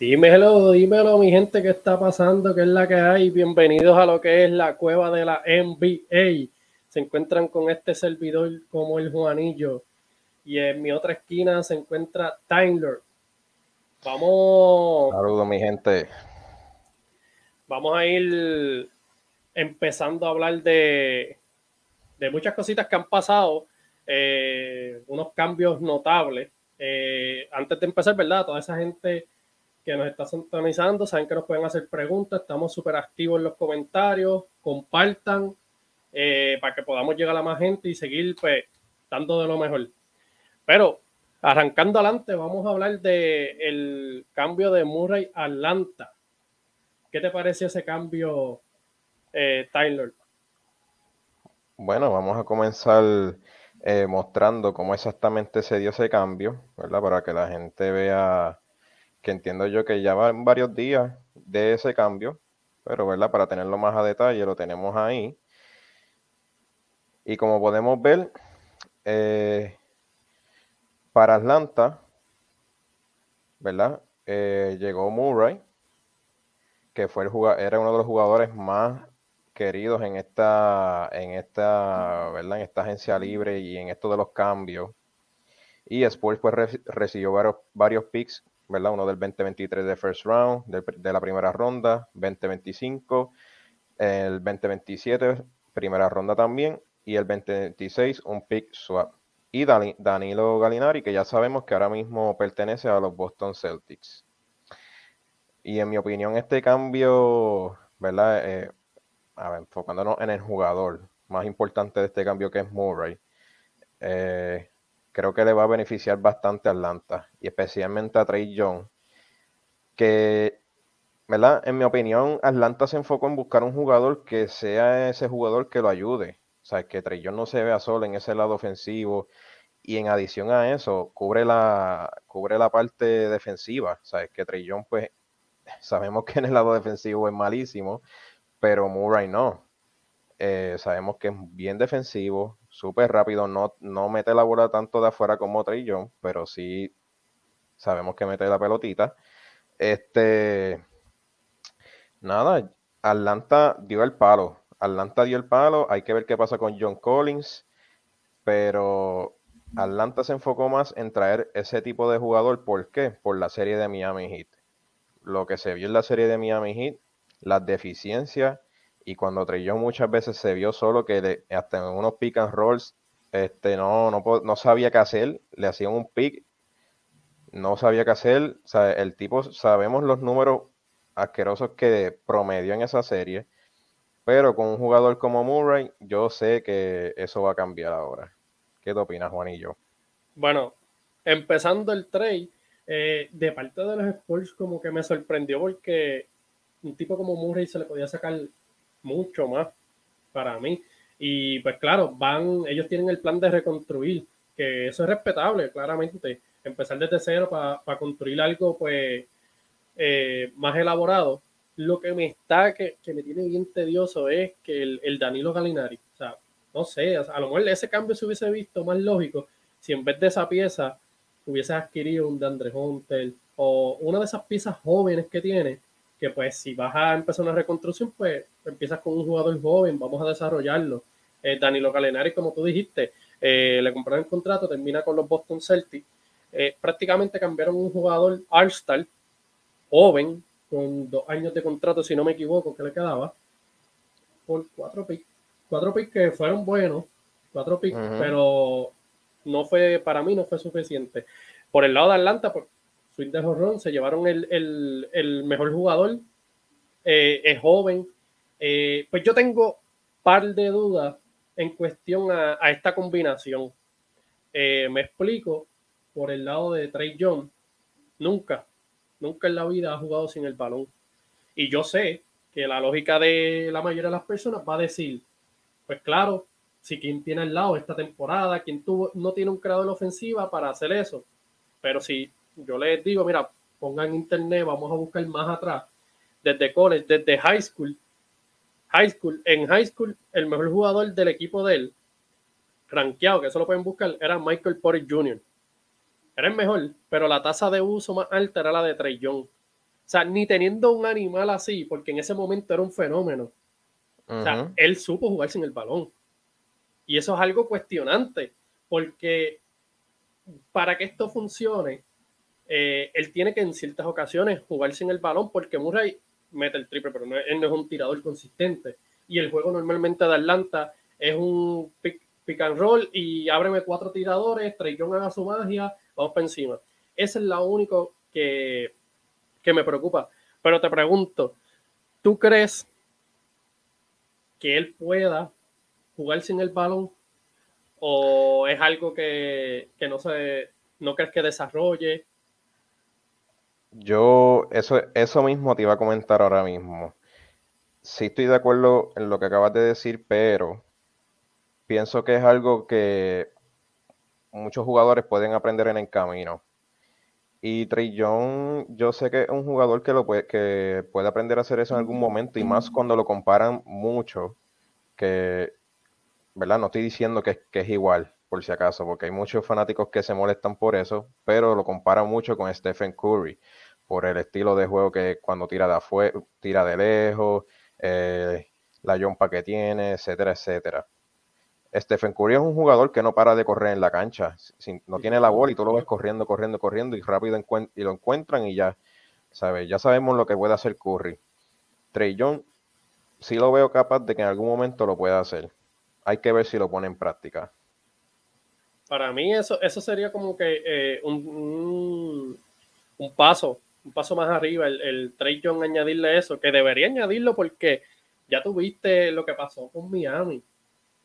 Dímelo, dímelo, mi gente, ¿qué está pasando? ¿Qué es la que hay? Bienvenidos a lo que es la cueva de la NBA. Se encuentran con este servidor como el Juanillo. Y en mi otra esquina se encuentra Tyler. Vamos. Saludos, mi gente. Vamos a ir empezando a hablar de, de muchas cositas que han pasado. Eh, unos cambios notables. Eh, antes de empezar, ¿verdad? Toda esa gente que nos está sintonizando, saben que nos pueden hacer preguntas, estamos súper activos en los comentarios, compartan eh, para que podamos llegar a más gente y seguir pues dando de lo mejor. Pero arrancando adelante, vamos a hablar del el cambio de Murray Atlanta. ¿Qué te parece ese cambio, eh, Tyler? Bueno, vamos a comenzar eh, mostrando cómo exactamente se dio ese cambio, ¿verdad? Para que la gente vea que entiendo yo que ya van varios días de ese cambio, pero ¿verdad? Para tenerlo más a detalle, lo tenemos ahí. Y como podemos ver, eh, para Atlanta, ¿verdad? Eh, llegó Murray, que fue el era uno de los jugadores más queridos en esta, en esta, ¿verdad? En esta agencia libre y en esto de los cambios. Y después pues recibió varios, varios picks ¿verdad? Uno del 2023 de first round, de, la primera ronda, 2025, el 2027, primera ronda también, y el 2026, un pick swap. Y Danilo Galinari, que ya sabemos que ahora mismo pertenece a los Boston Celtics. Y en mi opinión, este cambio, ¿verdad? Eh, a ver, enfocándonos en el jugador más importante de este cambio que es Murray. Eh, creo que le va a beneficiar bastante a Atlanta y especialmente a Trey Young, que, ¿verdad? En mi opinión, Atlanta se enfocó en buscar un jugador que sea ese jugador que lo ayude. O sea, que Trey Young no se vea solo en ese lado ofensivo y en adición a eso, cubre la, cubre la parte defensiva. O sea, que Trey Young, pues, sabemos que en el lado defensivo es malísimo, pero Murray no. Eh, sabemos que es bien defensivo, súper rápido, no, no mete la bola tanto de afuera como Trey Young, pero sí sabemos que mete la pelotita. Este, nada, Atlanta dio el palo. Atlanta dio el palo, hay que ver qué pasa con John Collins, pero Atlanta se enfocó más en traer ese tipo de jugador. ¿Por qué? Por la serie de Miami Heat. Lo que se vio en la serie de Miami Heat, las deficiencias y cuando Trey muchas veces se vio solo que hasta en unos pick and rolls este, no, no, no sabía qué hacer, le hacían un pick, no sabía qué hacer, el tipo, sabemos los números asquerosos que promedió en esa serie, pero con un jugador como Murray, yo sé que eso va a cambiar ahora. ¿Qué te opinas, Juanillo? Bueno, empezando el trade, eh, de parte de los Sports como que me sorprendió porque un tipo como Murray se le podía sacar mucho más para mí. Y pues claro, van, ellos tienen el plan de reconstruir, que eso es respetable, claramente. Empezar desde cero para construir algo pues eh, más elaborado. Lo que me está, que, me tiene bien tedioso es que el, Danilo Galinari, o sea, no sé, a lo mejor ese cambio se hubiese visto más lógico si en vez de esa pieza hubiese adquirido un Dandre Hunter o una de esas piezas jóvenes que tiene, que pues si vas a empezar una reconstrucción, pues empiezas con un jugador joven, vamos a desarrollarlo. Eh, Danilo Galenari, como tú dijiste, eh, le compraron el contrato, termina con los Boston Celtics. Eh, prácticamente cambiaron un jugador All-Star, joven, con dos años de contrato, si no me equivoco, que le quedaba, por cuatro picks. Cuatro picks que fueron buenos, cuatro picks, pero no fue, para mí no fue suficiente. Por el lado de Atlanta, pues de se llevaron el, mejor jugador, eh, es joven. Eh, pues yo tengo par de dudas en cuestión a, esta combinación. Eh, me explico, por el lado de Trey Young, nunca, nunca en la vida ha jugado sin el balón. Y yo sé que la lógica de la mayoría de las personas va a decir, pues claro, si quien tiene al lado esta temporada, quien tuvo, no tiene un creador ofensiva para hacer eso. Pero si yo les digo, mira, pongan internet, vamos a buscar más atrás, desde college, desde high school. High school, en high school, el mejor jugador del equipo de él, rankeado, que eso lo pueden buscar, era Michael Porter Jr. Era el mejor, pero la tasa de uso más alta era la de Trey Young. sea, ni teniendo un animal así, porque en ese momento era un fenómeno. O sea, él supo jugar sin el balón. Y eso es algo cuestionante, porque para que esto funcione, eh, él tiene que en ciertas ocasiones jugar sin el balón, porque Murray mete el triple, pero él no es un tirador consistente. Y el juego normalmente de Atlanta es un pick, and roll y ábreme cuatro tiradores, Trey haga su magia, vamos para encima. Ese es lo único que, que me preocupa. Pero te pregunto, ¿tú crees que él pueda jugar sin el balón? ¿O es algo que, no se, no crees que desarrolle? Yo, eso, eso mismo te iba a comentar ahora mismo. Sí estoy de acuerdo en lo que acabas de decir, pero pienso que es algo que muchos jugadores pueden aprender en el camino. Y Young, yo sé que es un jugador que, lo puede, que puede aprender a hacer eso en algún momento, y más cuando lo comparan mucho, que, ¿verdad? No estoy diciendo que, es igual, por si acaso, porque hay muchos fanáticos que se molestan por eso, pero lo comparan mucho con Stephen Curry, por el estilo de juego que cuando tira de afuera, tira de lejos, eh, la jumpa que tiene, etcétera, etcétera. Stephen Curry es un jugador que no para de correr en la cancha. no tiene la bola y tú lo ves corriendo, corriendo, corriendo y rápido y lo encuentran y ya, ¿sabes? Ya sabemos lo que puede hacer Curry. Trey Young sí lo veo capaz de que en algún momento lo pueda hacer. Hay que ver si lo pone en práctica. Para mí eso, eso sería como que eh, un, un, paso, un paso más arriba, el, el Trey Young añadirle eso, que debería añadirlo porque ya tuviste lo que pasó con Miami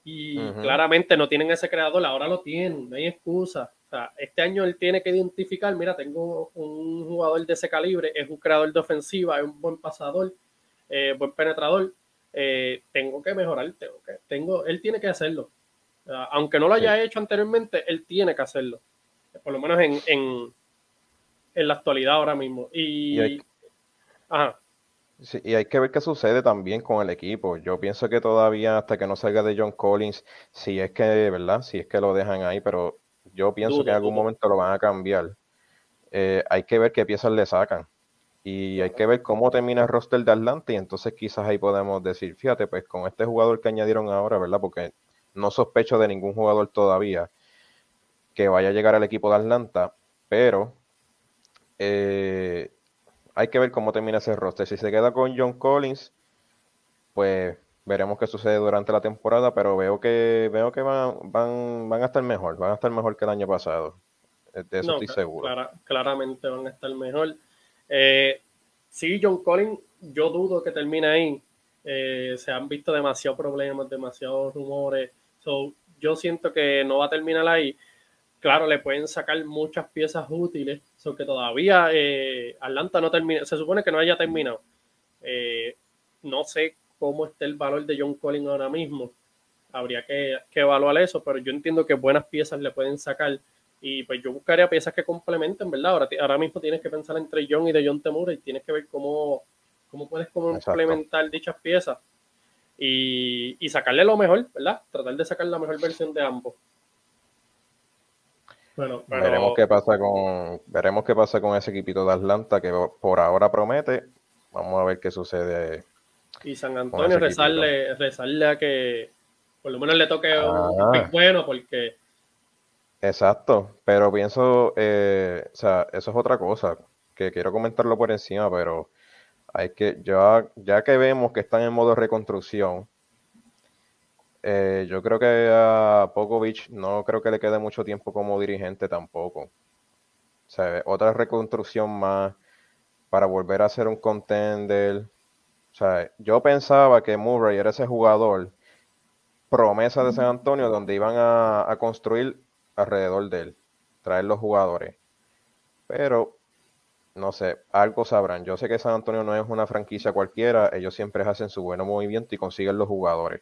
y claramente no tienen ese creador, ahora lo tienen, no hay excusa. O sea, este año él tiene que identificar, mira, tengo un jugador de ese calibre, es un creador de ofensiva, es un buen pasador, eh, buen penetrador, eh, tengo que mejorar, tengo que, tengo, él tiene que hacerlo. aunque no lo haya hecho anteriormente, él tiene que hacerlo. Por lo menos en, en, en la actualidad ahora mismo. Y, ajá y hay que ver qué sucede también con el equipo. Yo pienso que todavía hasta que no salga de John Collins, si es que, ¿verdad? Si es que lo dejan ahí, pero yo pienso que en algún momento lo van a cambiar. Eh, hay que ver qué piezas le sacan. Y hay que ver cómo termina el roster de Atlanta y entonces quizás ahí podemos decir, fíjate, pues con este jugador que añadieron ahora, ¿verdad? Porque no sospecho de ningún jugador todavía que vaya a llegar al equipo de Atlanta, pero eh, hay que ver cómo termina ese roster. Si se queda con John Collins, pues veremos qué sucede durante la temporada, pero veo que veo que van, van, van a estar mejor, van a estar mejor que el año pasado. De eso estoy seguro. claramente van a estar mejor. Eh, sí, John Collins, yo dudo que termine ahí. Eh, se han visto demasiados problemas, demasiados rumores. yo siento que no va a terminar ahí claro, le pueden sacar muchas piezas útiles, so que todavía eh, Atlanta no termina, se supone que no haya terminado. Eh, no sé cómo está el valor de John Collins ahora mismo. Habría que, evaluar eso, pero yo entiendo que buenas piezas le pueden sacar. Y pues yo buscaría piezas que complementen, ¿verdad? Ahora, ahora mismo tienes que pensar entre John y de John Temura y tienes que ver cómo, cómo puedes complementar dichas piezas y, y sacarle lo mejor, ¿verdad? Tratar de sacar la mejor versión de ambos veremos qué pasa con veremos qué pasa con ese equipito de Atlanta que por ahora promete. Vamos a ver qué sucede. Y San Antonio rezarle, rezarle a que por lo menos le toque un ah. pick bueno porque Exacto, pero pienso, eh, o sea, eso es otra cosa que quiero comentarlo por encima, pero hay que ya ya que vemos que están en modo reconstrucción, eh, yo creo que a Pokovich no creo que le quede mucho tiempo como dirigente tampoco. O sea, otra reconstrucción más para volver a ser un contender. O sea, yo pensaba que Murray era ese jugador promesa de San Antonio donde iban a, a construir alrededor de él, traer los jugadores. Pero no sé, algo sabrán. Yo sé que San Antonio no es una franquicia cualquiera, ellos siempre hacen su buen movimiento y consiguen los jugadores.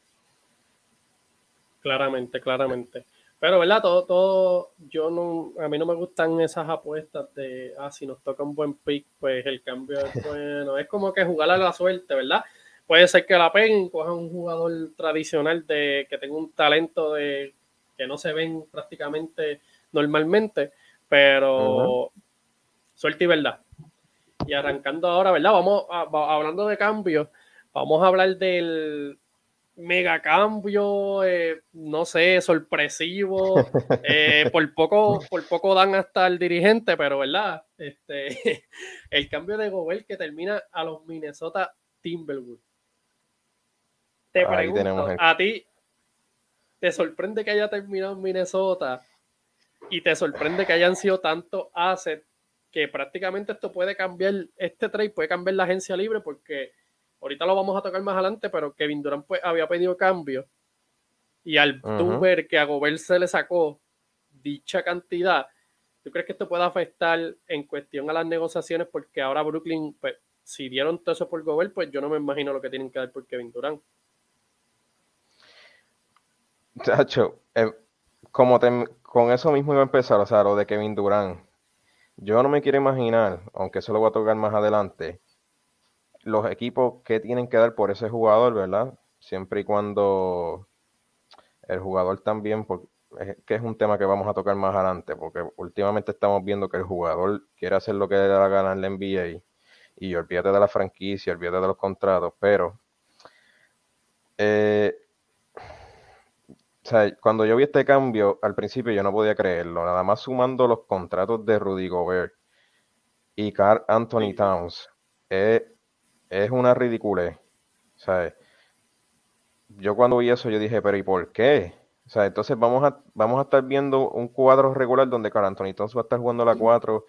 Claramente, claramente. Pero, ¿verdad? Todo, todo, yo no, a mí no me gustan esas apuestas de, ah, si nos toca un buen pick, pues el cambio es bueno. es como que jugar a la suerte, ¿verdad? Puede ser que la peguen, cojan un jugador tradicional de que tenga un talento de que no se ven prácticamente normalmente, pero suerte y verdad. Y arrancando ahora, ¿verdad? Vamos hablando de cambios, vamos a hablar del mega cambio, eh, no sé, sorpresivo. Eh, por, poco, por poco dan hasta el dirigente, pero ¿verdad? Este, el cambio de Gobel que termina a los Minnesota Timberwolves. Te pregunto, a ti, ¿te sorprende que haya terminado en Minnesota? Y te sorprende que hayan sido tantos assets que prácticamente esto puede cambiar, este trade puede cambiar la agencia libre porque ahorita lo vamos a tocar más adelante, pero Kevin Durant pues, había pedido cambio y al tú ver que a Gobert se le sacó dicha cantidad, ¿tú crees que esto puede afectar en cuestión a las negociaciones? Porque ahora Brooklyn, pues, si dieron todo eso por Gobert, pues yo no me imagino lo que tienen que dar por Kevin Durant. Chacho, eh, como con eso mismo iba a empezar, o sea, lo de Kevin Durant yo no me quiero imaginar, aunque eso lo voy a tocar más adelante, los equipos que tienen que dar por ese jugador, ¿verdad? Siempre y cuando el jugador también, que es un tema que vamos a tocar más adelante, porque últimamente estamos viendo que el jugador quiere hacer lo que le da la gana en la NBA y olvídate de la franquicia, olvídate de los contratos, pero eh, o sea, cuando yo vi este cambio, al principio yo no podía creerlo. Nada más sumando los contratos de Rudy Gobert y Carl Anthony Towns, es, una ridiculez. O sea, yo cuando vi eso, yo dije, pero ¿y por qué? O sea, entonces vamos a, vamos a estar viendo un cuadro regular donde Carl Anthony va a estar jugando la 4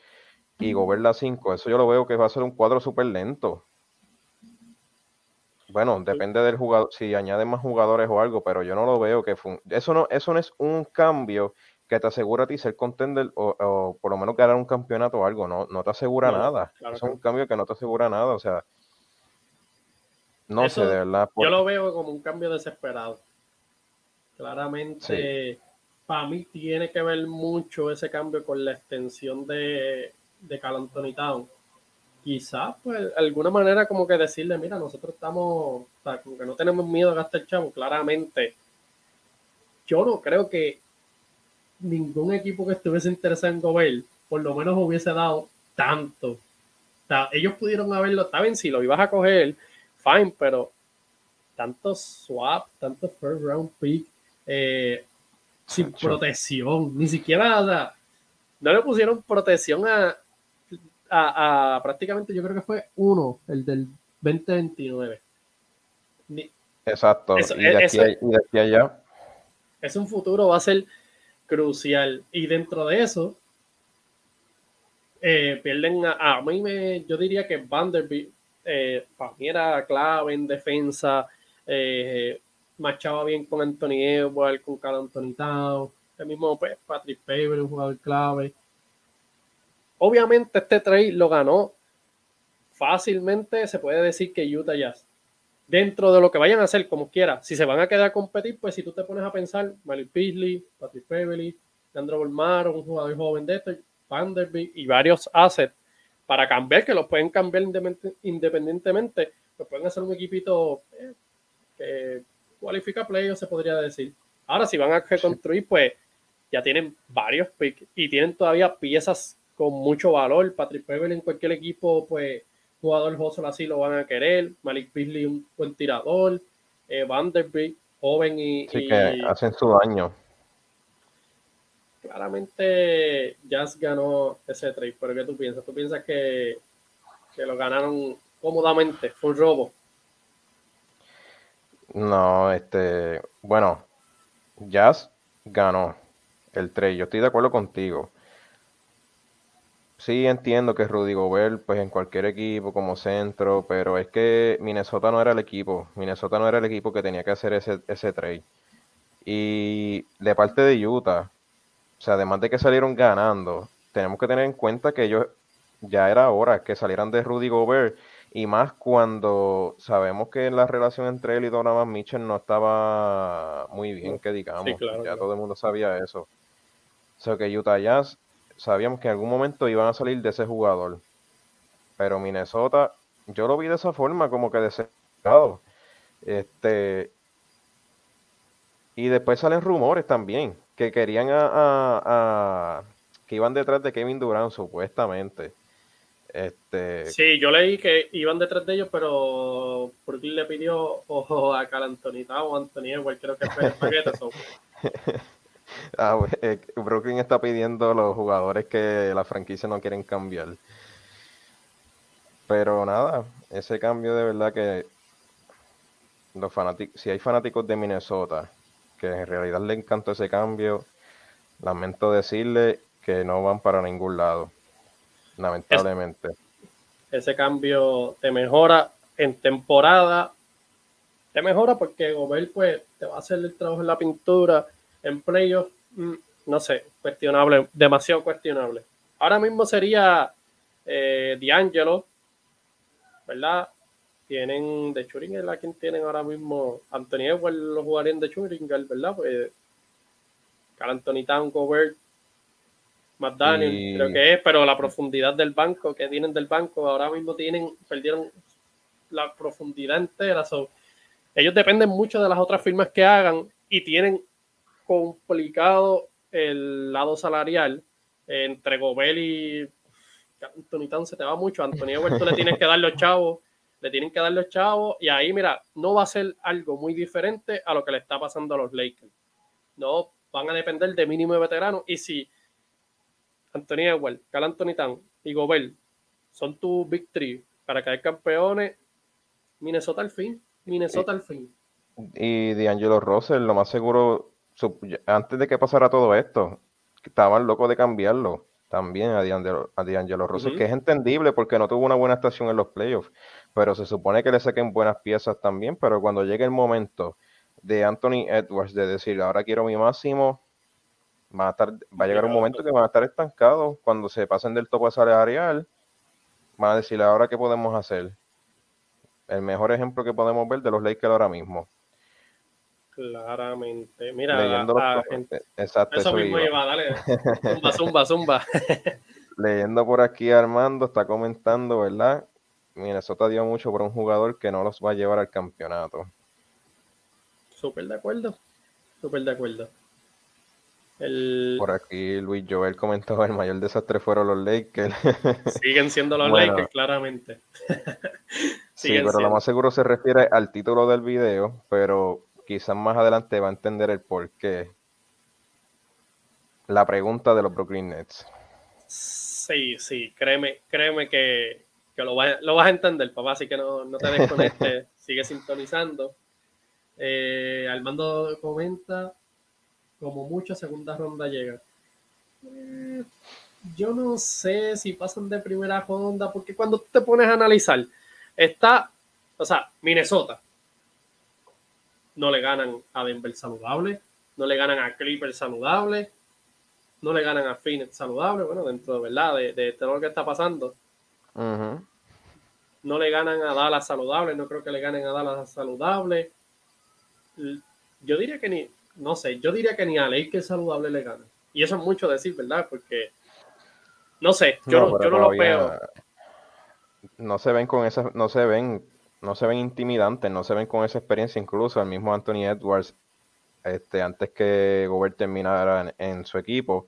y Gobert la 5. Eso yo lo veo que va a ser un cuadro súper lento. Bueno, depende del jugador, si añade más jugadores o algo, pero yo no lo veo que eso no, eso no es un cambio que te asegura a ti ser contender o, por lo menos ganar un campeonato o algo, no, no te asegura nada. es un cambio que no te asegura nada, o sea, no sé, de verdad. Yo lo veo como un cambio desesperado. Claramente, para mí tiene que ver mucho ese cambio con la extensión de, de Cal Anthony Town quizás, pues, alguna manera como que decirle, mira, nosotros estamos, o sea, como que no tenemos miedo a gastar chavo, claramente. Yo no creo que ningún equipo que estuviese interesado en Gobel, por lo menos hubiese dado tanto. O sea, ellos pudieron haberlo, está bien, si lo ibas a coger, fine, pero tantos swap, tantos first round pick, eh, sin protección, ni siquiera, o sea, no le pusieron protección a, a, prácticamente yo creo que fue uno, el del 2029. Exacto. y, de aquí, allá. Es un futuro, va a ser crucial. Y dentro de eso, eh, pierden a, a, mí me, yo diría que Vanderbilt eh, para mí era clave en defensa, eh, marchaba bien con Anthony Edwards, con Carl Anthony Town, el mismo pues, Patrick Paver, un jugador clave. Obviamente este trade lo ganó fácilmente, se puede decir que Utah Jazz. Dentro de lo que vayan a hacer, como quiera, si se van a quedar a competir, pues si tú te pones a pensar, Malik Beasley, Patrick Beverly, Andrew Bolmar, un jugador joven de este, Vanderbilt y varios assets para cambiar, que los pueden cambiar independientemente, pues pueden hacer un equipito eh, que cualifica playoffs, se podría decir. Ahora, si van a reconstruir, pues ya tienen varios picks y tienen todavía piezas con mucho valor. Patrick Beverly en cualquier equipo, pues jugador Hustle así lo van a querer. Malik Beasley un buen tirador. Eh, Vanderbilt, joven y, sí, que hacen su daño. Claramente Jazz ganó ese trade, pero ¿qué tú piensas? ¿Tú piensas que, que lo ganaron cómodamente? ¿Fue un robo? No, este, bueno, Jazz ganó el trade. Yo estoy de acuerdo contigo. Sí, entiendo que Rudy Gobert, pues en cualquier equipo como centro, pero es que Minnesota no era el equipo. Minnesota no era el equipo que tenía que hacer ese, ese trade. Y de parte de Utah, sea, además de que salieron ganando, tenemos que tener en cuenta que ellos ya era hora que salieran de Rudy Gobert. Y más cuando sabemos que la relación entre él y Donovan Mitchell no estaba muy bien, que digamos. ya todo el mundo sabía eso. O sea que Utah Jazz sabíamos que en algún momento iban a salir de ese jugador. Pero Minnesota, yo lo vi de esa forma, como que desesperado. Este, y después salen rumores también, que querían a, que iban detrás de Kevin Durant, supuestamente. Este... Sí, yo leí que iban detrás de ellos, pero Brooklyn le pidió ojo a Cal Antonita o Antonio, igual creo que fue el paquete. ah, eh, Brooklyn está pidiendo a los jugadores que la franquicia no quieren cambiar. Pero nada, ese cambio de verdad que los fanáticos, si hay fanáticos de Minnesota en realidad le encantó ese cambio, lamento decirle que no van para ningún lado, lamentablemente. Ese cambio te mejora en temporada, te mejora porque Gobert pues te va a hacer el trabajo en la pintura, en playoff, mm, no sé, cuestionable, demasiado cuestionable. Ahora mismo sería eh, D'Angelo, ¿verdad? Tienen de Churingal, ¿a quien tienen ahora mismo? Anthony Edwards lo jugarían de Churingal, ¿verdad? Pues Carl Anthony Town, Gobert, McDaniel, creo que es, pero la profundidad del banco que tienen del banco ahora mismo tienen, perdieron la profundidad entera. ellos dependen mucho de las otras firmas que hagan y tienen complicado el lado salarial entre Gobert y Anthony Town se te va mucho. Antonio Huerto le tienes que dar los chavos, le tienen que dar los chavos, y ahí, mira, no va a ser algo muy diferente a lo que le está pasando a los Lakers. No, van a depender de mínimo de veteranos. Y si Anthony Edwards, Cal Anthony Town y Gobert son tus big three para caer campeones, Minnesota al fin. Minnesota al fin. Y D'Angelo Russell, lo más seguro, antes de que pasara todo esto, estaban locos de cambiarlo también a D'Angelo, a que es entendible porque no tuvo una buena estación en los playoffs, pero se supone que le saquen buenas piezas también, pero cuando llegue el momento de Anthony Edwards de decir, ahora quiero mi máximo, va a, estar, va a llegar un momento que van a estar estancados, cuando se pasen del topo salarial, van a decir, ahora qué podemos hacer. El mejor ejemplo que podemos ver de los Lakers ahora mismo. Claramente. Mira, Exacto, eso, mismo iba. dale. Zumba, zumba, zumba. Leyendo por aquí Armando está comentando, ¿verdad? Minnesota dio mucho por un jugador que no los va a llevar al campeonato. Súper de acuerdo. Súper de acuerdo. Por aquí Luis Joel comentó el mayor desastre fueron los Lakers. Siguen siendo los Lakers, claramente. sí, pero lo más seguro se refiere al título del video, pero quizás más adelante va a entender el por qué. La pregunta de los Brooklyn Nets. Sí, sí, créeme, créeme que, lo, vas, a entender, papá, así que no, te desconectes, sigue sintonizando. Eh, Armando comenta, como mucha segunda ronda llega. Eh, yo no sé si pasan de primera ronda, porque cuando tú te pones a analizar, está, o sea, Minnesota, no le ganan a Denver saludable, no le ganan a Clippers saludable, no le ganan a Phoenix saludable, bueno, dentro de verdad, de, todo lo que está pasando. No le ganan a Dallas saludable, no creo que le ganen a Dallas saludable. Yo diría que ni, no sé, yo diría que ni a Lakers saludable le ganan. Y eso es mucho decir, ¿verdad? Porque, no sé, yo no, yo no lo veo. No se ven con esas, no se ven no se ven intimidantes, no se ven con esa experiencia. Incluso el mismo Anthony Edwards, este, antes que Gobert terminara en, su equipo,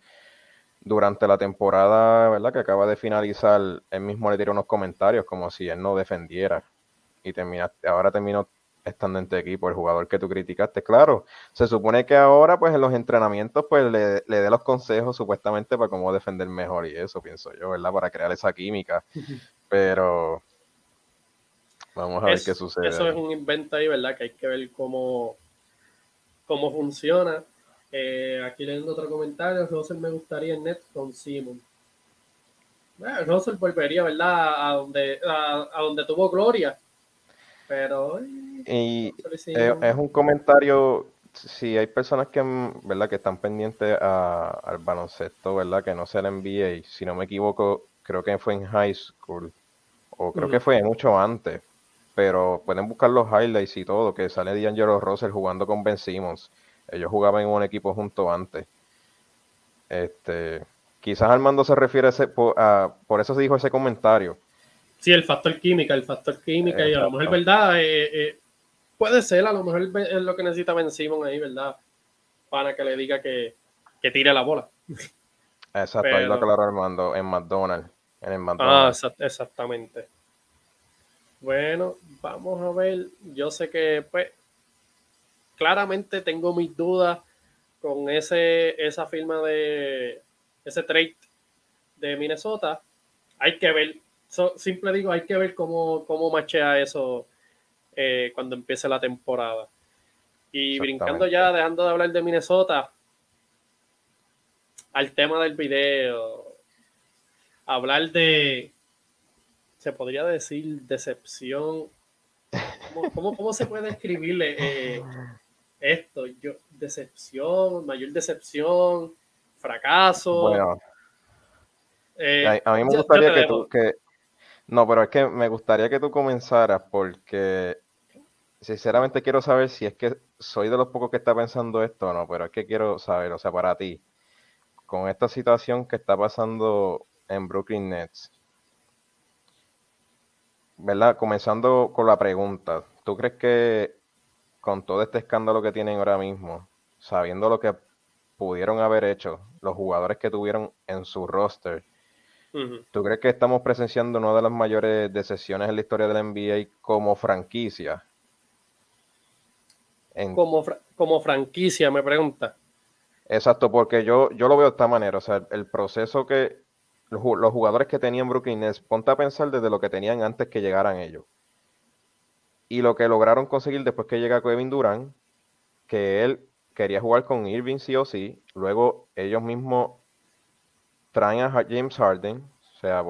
durante la temporada ¿verdad? que acaba de finalizar, él mismo le tiró unos comentarios como si él no defendiera. Y terminaste, ahora terminó estando en tu equipo, el jugador que tú criticaste. Claro, se supone que ahora, pues en los entrenamientos, pues le, le dé los consejos supuestamente para cómo defender mejor y eso, pienso yo, ¿verdad? Para crear esa química. Pero Vamos a ver qué sucede. Eso es un invento ahí, ¿verdad? Que hay que ver cómo, cómo funciona. Eh, aquí leyendo otro comentario, Russell me gustaría en net con Simon. Bueno, Russell volvería, ¿verdad? A donde, a, donde tuvo gloria. Pero... y es, un comentario, si hay personas que, ¿verdad? que están pendientes al baloncesto, ¿verdad? Que no sea el NBA, si no me equivoco, creo que fue en high school, o creo que fue mucho antes, pero pueden buscar los highlights y todo, que sale D'Angelo Russell jugando con Ben Simmons. Ellos jugaban en un equipo junto antes. Este, quizás Armando se refiere a ese, por, eso se dijo ese comentario. Sí, el factor química, el factor química, y a lo mejor, ¿verdad? Eh, eh, puede ser, a lo mejor es lo que necesita Ben Simmons ahí, ¿verdad? Para que le diga que, tire la bola. Exacto, ahí lo aclaró Armando, en McDonald's En el Ah, exactamente. Bueno, vamos a ver. Yo sé que, pues, claramente tengo mis dudas con ese, esa firma de ese trade de Minnesota. Hay que ver, simple digo, hay que ver cómo, cómo machea eso eh, cuando empiece la temporada. Y brincando ya, dejando de hablar de Minnesota, al tema del video, hablar de, se podría decir, decepción. ¿Cómo, cómo, se puede escribirle eh, esto? Yo, decepción, mayor decepción, fracaso. Bueno, eh, a, mí me gustaría que tú, que, no, pero es que me gustaría que tú comenzaras porque sinceramente quiero saber si es que soy de los pocos que está pensando esto o no, pero es que quiero saber, o sea, para ti, con esta situación que está pasando en Brooklyn Nets, ¿verdad? Comenzando con la pregunta, ¿tú crees que con todo este escándalo que tienen ahora mismo, sabiendo lo que pudieron haber hecho los jugadores que tuvieron en su roster, ¿tú crees que estamos presenciando una de las mayores decepciones en la historia del NBA como franquicia? Como, como franquicia, me pregunta. Exacto, porque yo, yo lo veo de esta manera, o sea, el proceso que los, jugadores que tenían Brooklyn Nets, ponte a pensar desde lo que tenían antes que llegaran ellos. Y lo que lograron conseguir después que llega Kevin Durant, que él quería jugar con Irving sí o sí, luego ellos mismos traen a James Harden, o sea,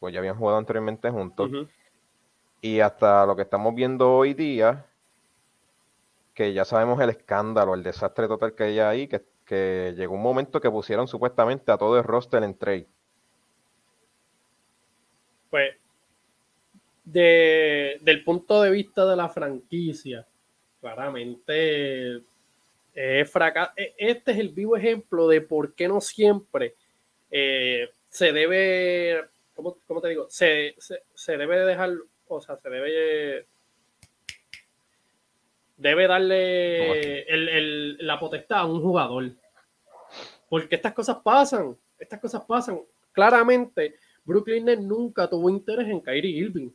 pues ya habían jugado anteriormente juntos, y hasta lo que estamos viendo hoy día, que ya sabemos el escándalo, el desastre total que hay ahí, que, que llegó un momento que pusieron supuestamente a todo el roster en trade. Pues, de, del punto de vista de la franquicia, claramente es fracaso. E, este es el vivo ejemplo de por qué no siempre eh, se debe, ¿cómo, te digo? Se, debe dejar, o sea, se debe debe darle la potestad a un jugador. Porque estas cosas pasan, estas cosas pasan. Claramente, Brooklyn Nets nunca tuvo interés en Kyrie Irving.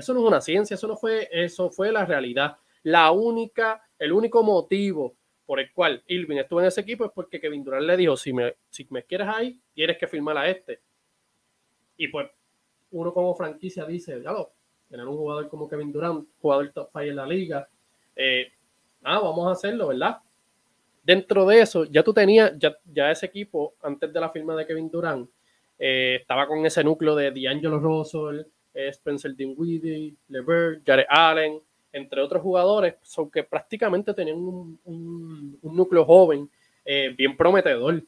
Eso no es una ciencia, eso no fue, eso fue la realidad. La única, el único motivo por el cual Irving estuvo en ese equipo es porque Kevin Durant le dijo, si me, si me quieres ahí, tienes que firmar a este. Y pues uno como franquicia dice, ya lo, tener un jugador como Kevin Durant, jugador top 5 en la liga, eh, ah, vamos a hacerlo, ¿verdad? Dentro de eso, ya tú tenías, ya, ya ese equipo, antes de la firma de Kevin Durant, eh, estaba con ese núcleo de D'Angelo Russell, Spencer Dinwiddie, LeVert, Jared Allen, entre otros jugadores, son que prácticamente tenían un, núcleo joven eh, bien prometedor.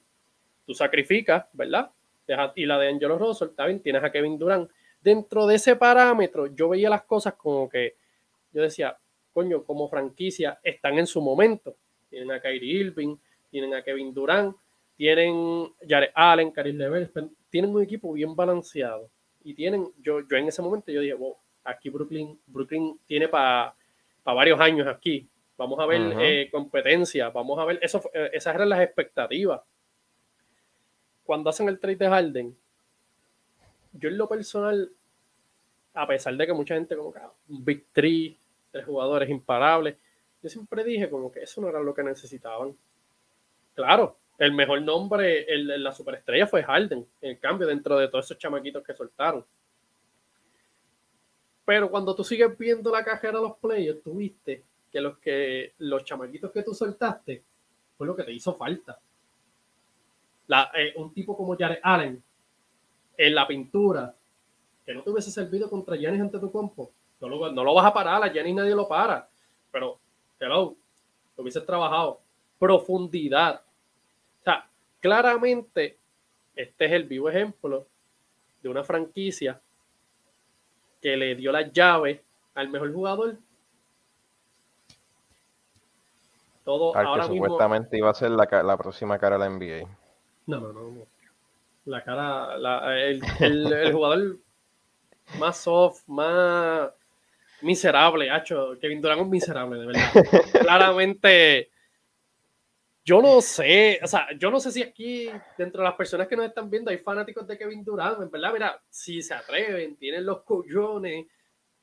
Tú sacrificas, ¿verdad? y la de Angelo Russell, también tienes a Kevin Durant. Dentro de ese parámetro, yo veía las cosas como que yo decía, coño, como franquicia están en su momento. Tienen a Kyrie Irving, tienen a Kevin Durant, tienen Jared Allen, Caris Levert, tienen un equipo bien balanceado y tienen, yo, yo en ese momento yo dije, wow, aquí Brooklyn, Brooklyn tiene para varios años aquí. Vamos a ver eh, competencia, vamos a ver, eso, eh, esas eran las expectativas. Cuando hacen el trade de Harden, yo en lo personal, a pesar de que mucha gente como que ah, un Big Three, tres jugadores imparables, yo siempre dije como que eso no era lo que necesitaban. Claro, el mejor nombre, el, la superestrella fue Harden, en cambio, dentro de todos esos chamaquitos que soltaron. Pero cuando tú sigues viendo la cajera de los players, tú viste que los que los chamaquitos que tú soltaste fue lo que te hizo falta. Eh, un tipo como Jared Allen en la pintura, que no te hubiese servido contra Giannis ante tu compo, no lo, no lo vas a parar, a Giannis nadie lo para, pero hello, lo hubieses trabajado. Profundidad, o sea, claramente este es el vivo ejemplo de una franquicia que le dio la llave al mejor jugador. Todo ahora que supuestamente iba a ser la, la, próxima cara de la NBA. No, no, no. La cara, el, el, jugador más soft, más miserable, hecho. Kevin Durant es miserable, de verdad. Claramente yo no sé, o sea, yo no sé si aquí, dentro de las personas que nos están viendo, hay fanáticos de Kevin Durant, en verdad, mira, si se atreven, tienen los collones,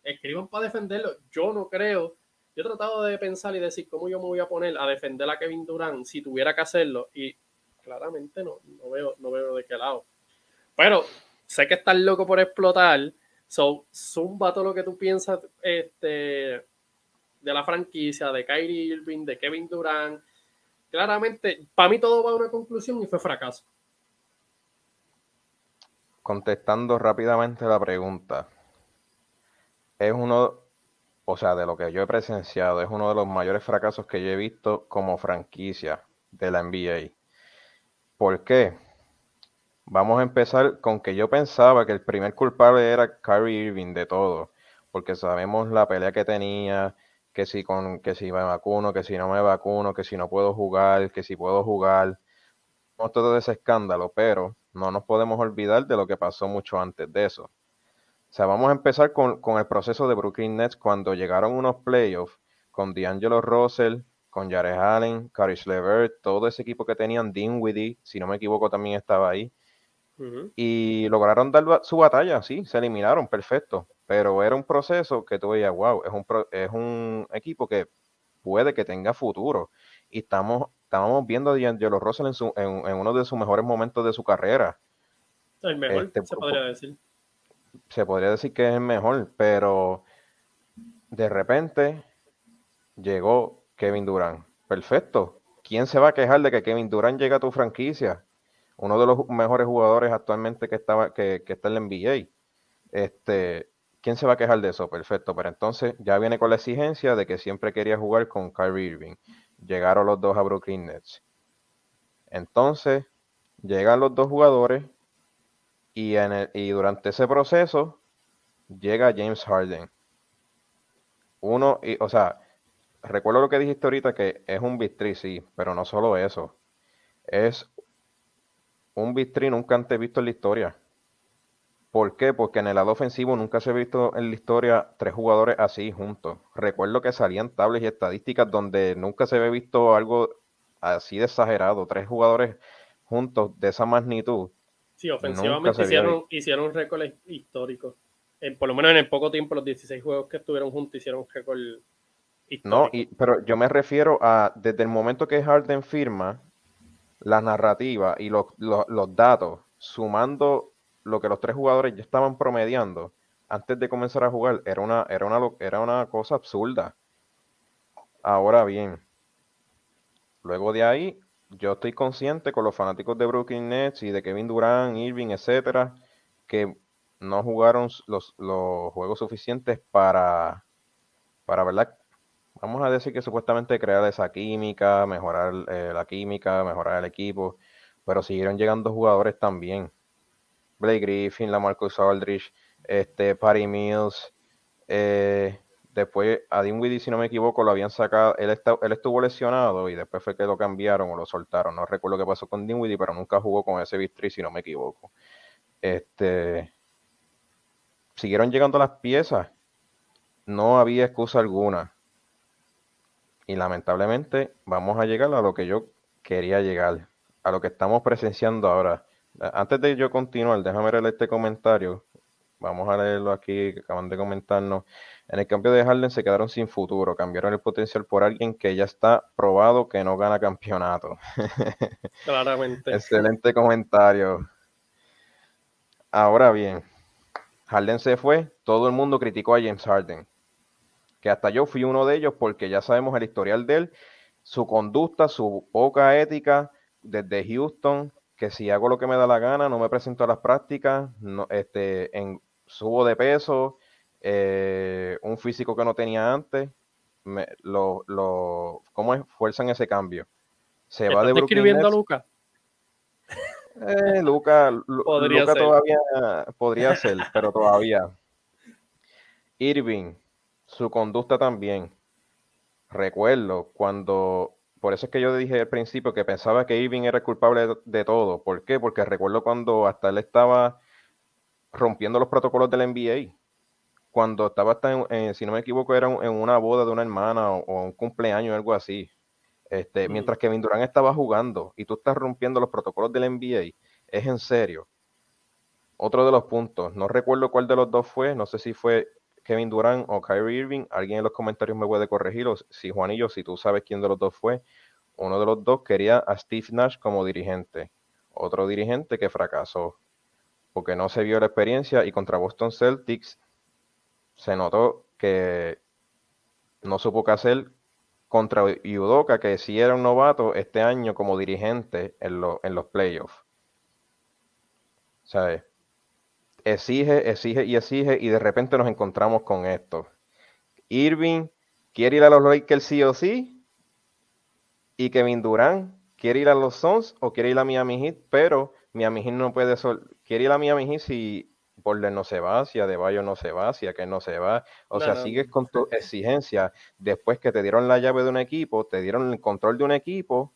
escriban para defenderlo. Yo no creo. Yo he tratado de pensar y decir cómo yo me voy a poner a defender a Kevin Durant si tuviera que hacerlo, y claramente no, no veo, no veo de qué lado. Pero sé que estás loco por explotar, so, zumba todo lo que tú piensas este, de la franquicia, de Kyrie Irving, de Kevin Durant claramente, para mí todo va a una conclusión y fue fracaso. Contestando rápidamente la pregunta, es uno, o sea, de lo que yo he presenciado, es uno de los mayores fracasos que yo he visto como franquicia de la NBA. ¿Por qué? Vamos a empezar con que yo pensaba que el primer culpable era Kyrie Irving de todo, porque sabemos la pelea que tenía, que si, con, que si me vacuno, que si no me vacuno, que si no puedo jugar, que si puedo jugar. Todo ese escándalo, pero no nos podemos olvidar de lo que pasó mucho antes de eso. O sea, vamos a empezar con, el proceso de Brooklyn Nets cuando llegaron unos playoffs con D'Angelo Russell, con Jared Allen, Caris LeVert, todo ese equipo que tenían, Dinwiddie, si no me equivoco, también estaba ahí. Y lograron dar su batalla, sí, se eliminaron, perfecto pero era un proceso que tú veías, wow, es un, es un equipo que puede que tenga futuro. Y estamos, estábamos viendo a D'Angelo Russell en, su, en, uno de sus mejores momentos de su carrera. El mejor, este, se podría decir. Se podría decir que es el mejor, pero de repente llegó Kevin Durant. Perfecto. ¿Quién se va a quejar de que Kevin Durant llega a tu franquicia? Uno de los mejores jugadores actualmente que, estaba, que, que está en la NBA. Este, ¿Quién se va a quejar de eso? Perfecto, pero entonces ya viene con la exigencia de que siempre quería jugar con Kyrie Irving. Llegaron los dos a Brooklyn Nets. Entonces, llegan los dos jugadores y, durante ese proceso llega James Harden. Uno, y, o sea, recuerdo lo que dijiste ahorita que es un bistri, sí, pero no solo eso. Es un bistri nunca antes visto en la historia. ¿Por qué? Porque en el lado ofensivo nunca se ha visto en la historia tres jugadores así juntos. Recuerdo que salían tablas y estadísticas donde nunca se había visto algo así de exagerado, tres jugadores juntos de esa magnitud. Sí, ofensivamente hicieron, un récord histórico. por lo menos en el poco tiempo, los 16 juegos que estuvieron juntos hicieron un récord histórico. No, pero yo me refiero a desde el momento que Harden firma la narrativa y los, los datos, sumando lo que los tres jugadores ya estaban promediando antes de comenzar a jugar era una, era una, era una cosa absurda. Ahora bien, luego de ahí, yo estoy consciente con los fanáticos de Brooklyn Nets y de Kevin Durant, Irving, etcétera, que no jugaron los, juegos suficientes para, para, ¿verdad? Vamos a decir que supuestamente crear esa química, mejorar eh, la química, mejorar el equipo, pero siguieron llegando jugadores también. Blake Griffin, la Marcus Aldridge, este, Patty Mills. Eh, después a Dinwiddie, si no me equivoco, lo habían sacado. Él, él estuvo lesionado y después fue que lo cambiaron o lo soltaron. No recuerdo qué pasó con Dinwiddie, pero nunca jugó con ese bistri, si no me equivoco. Este, siguieron llegando las piezas. No había excusa alguna. Y lamentablemente vamos a llegar a lo que yo quería llegar, a lo que estamos presenciando ahora. Antes de yo continuar, déjame leer este comentario. Vamos a leerlo aquí, que acaban de comentarnos. En el cambio de Harden se quedaron sin futuro. Cambiaron el potencial por alguien que ya está probado que no gana campeonato. Claramente. Excelente comentario. Ahora bien, Harden se fue, todo el mundo criticó a James Harden. Que hasta yo fui uno de ellos porque ya sabemos el historial de él, su conducta, su poca ética desde Houston que si hago lo que me da la gana, no me presento a las prácticas, no, este, en, subo de peso, eh, un físico que no tenía antes, me, lo, lo, ¿cómo es? Fuerzan ese cambio. Se va de escribiendo a Luca? Eh, Luca, Luca todavía podría ser, pero todavía. Irving, su conducta también. Recuerdo cuando por eso es que yo dije al principio que pensaba que Irving era culpable de, todo. ¿Por qué? Porque recuerdo cuando hasta él estaba rompiendo los protocolos del NBA. Cuando estaba hasta, en, si no me equivoco, era en una boda de una hermana o, un cumpleaños o algo así. Este, Mientras que Kevin Durant estaba jugando y tú estás rompiendo los protocolos del NBA, es en serio. Otro de los puntos, no recuerdo cuál de los dos fue, no sé si fue Kevin Durant o Kyrie Irving, alguien en los comentarios me puede corregir, si Juanillo, si tú sabes quién de los dos fue, uno de los dos quería a Steve Nash como dirigente, otro dirigente que fracasó, porque no se vio la experiencia y contra Boston Celtics se notó que no supo qué hacer contra Udoka, que sí era un novato este año como dirigente en, en los playoffs. ¿Sabes? Exige, exige y exige y de repente nos encontramos con esto. Irving quiere ir a los Lakers sí o sí y Kevin Durant quiere ir a los Suns o quiere ir a Miami Heat, pero Miami Heat no puede sol quiere ir a Miami Heat si Portland no se va, si Adebayo no se va, si aquel no se va. O sea, sigues con tu exigencia después que te dieron la llave de un equipo, te dieron el control de un equipo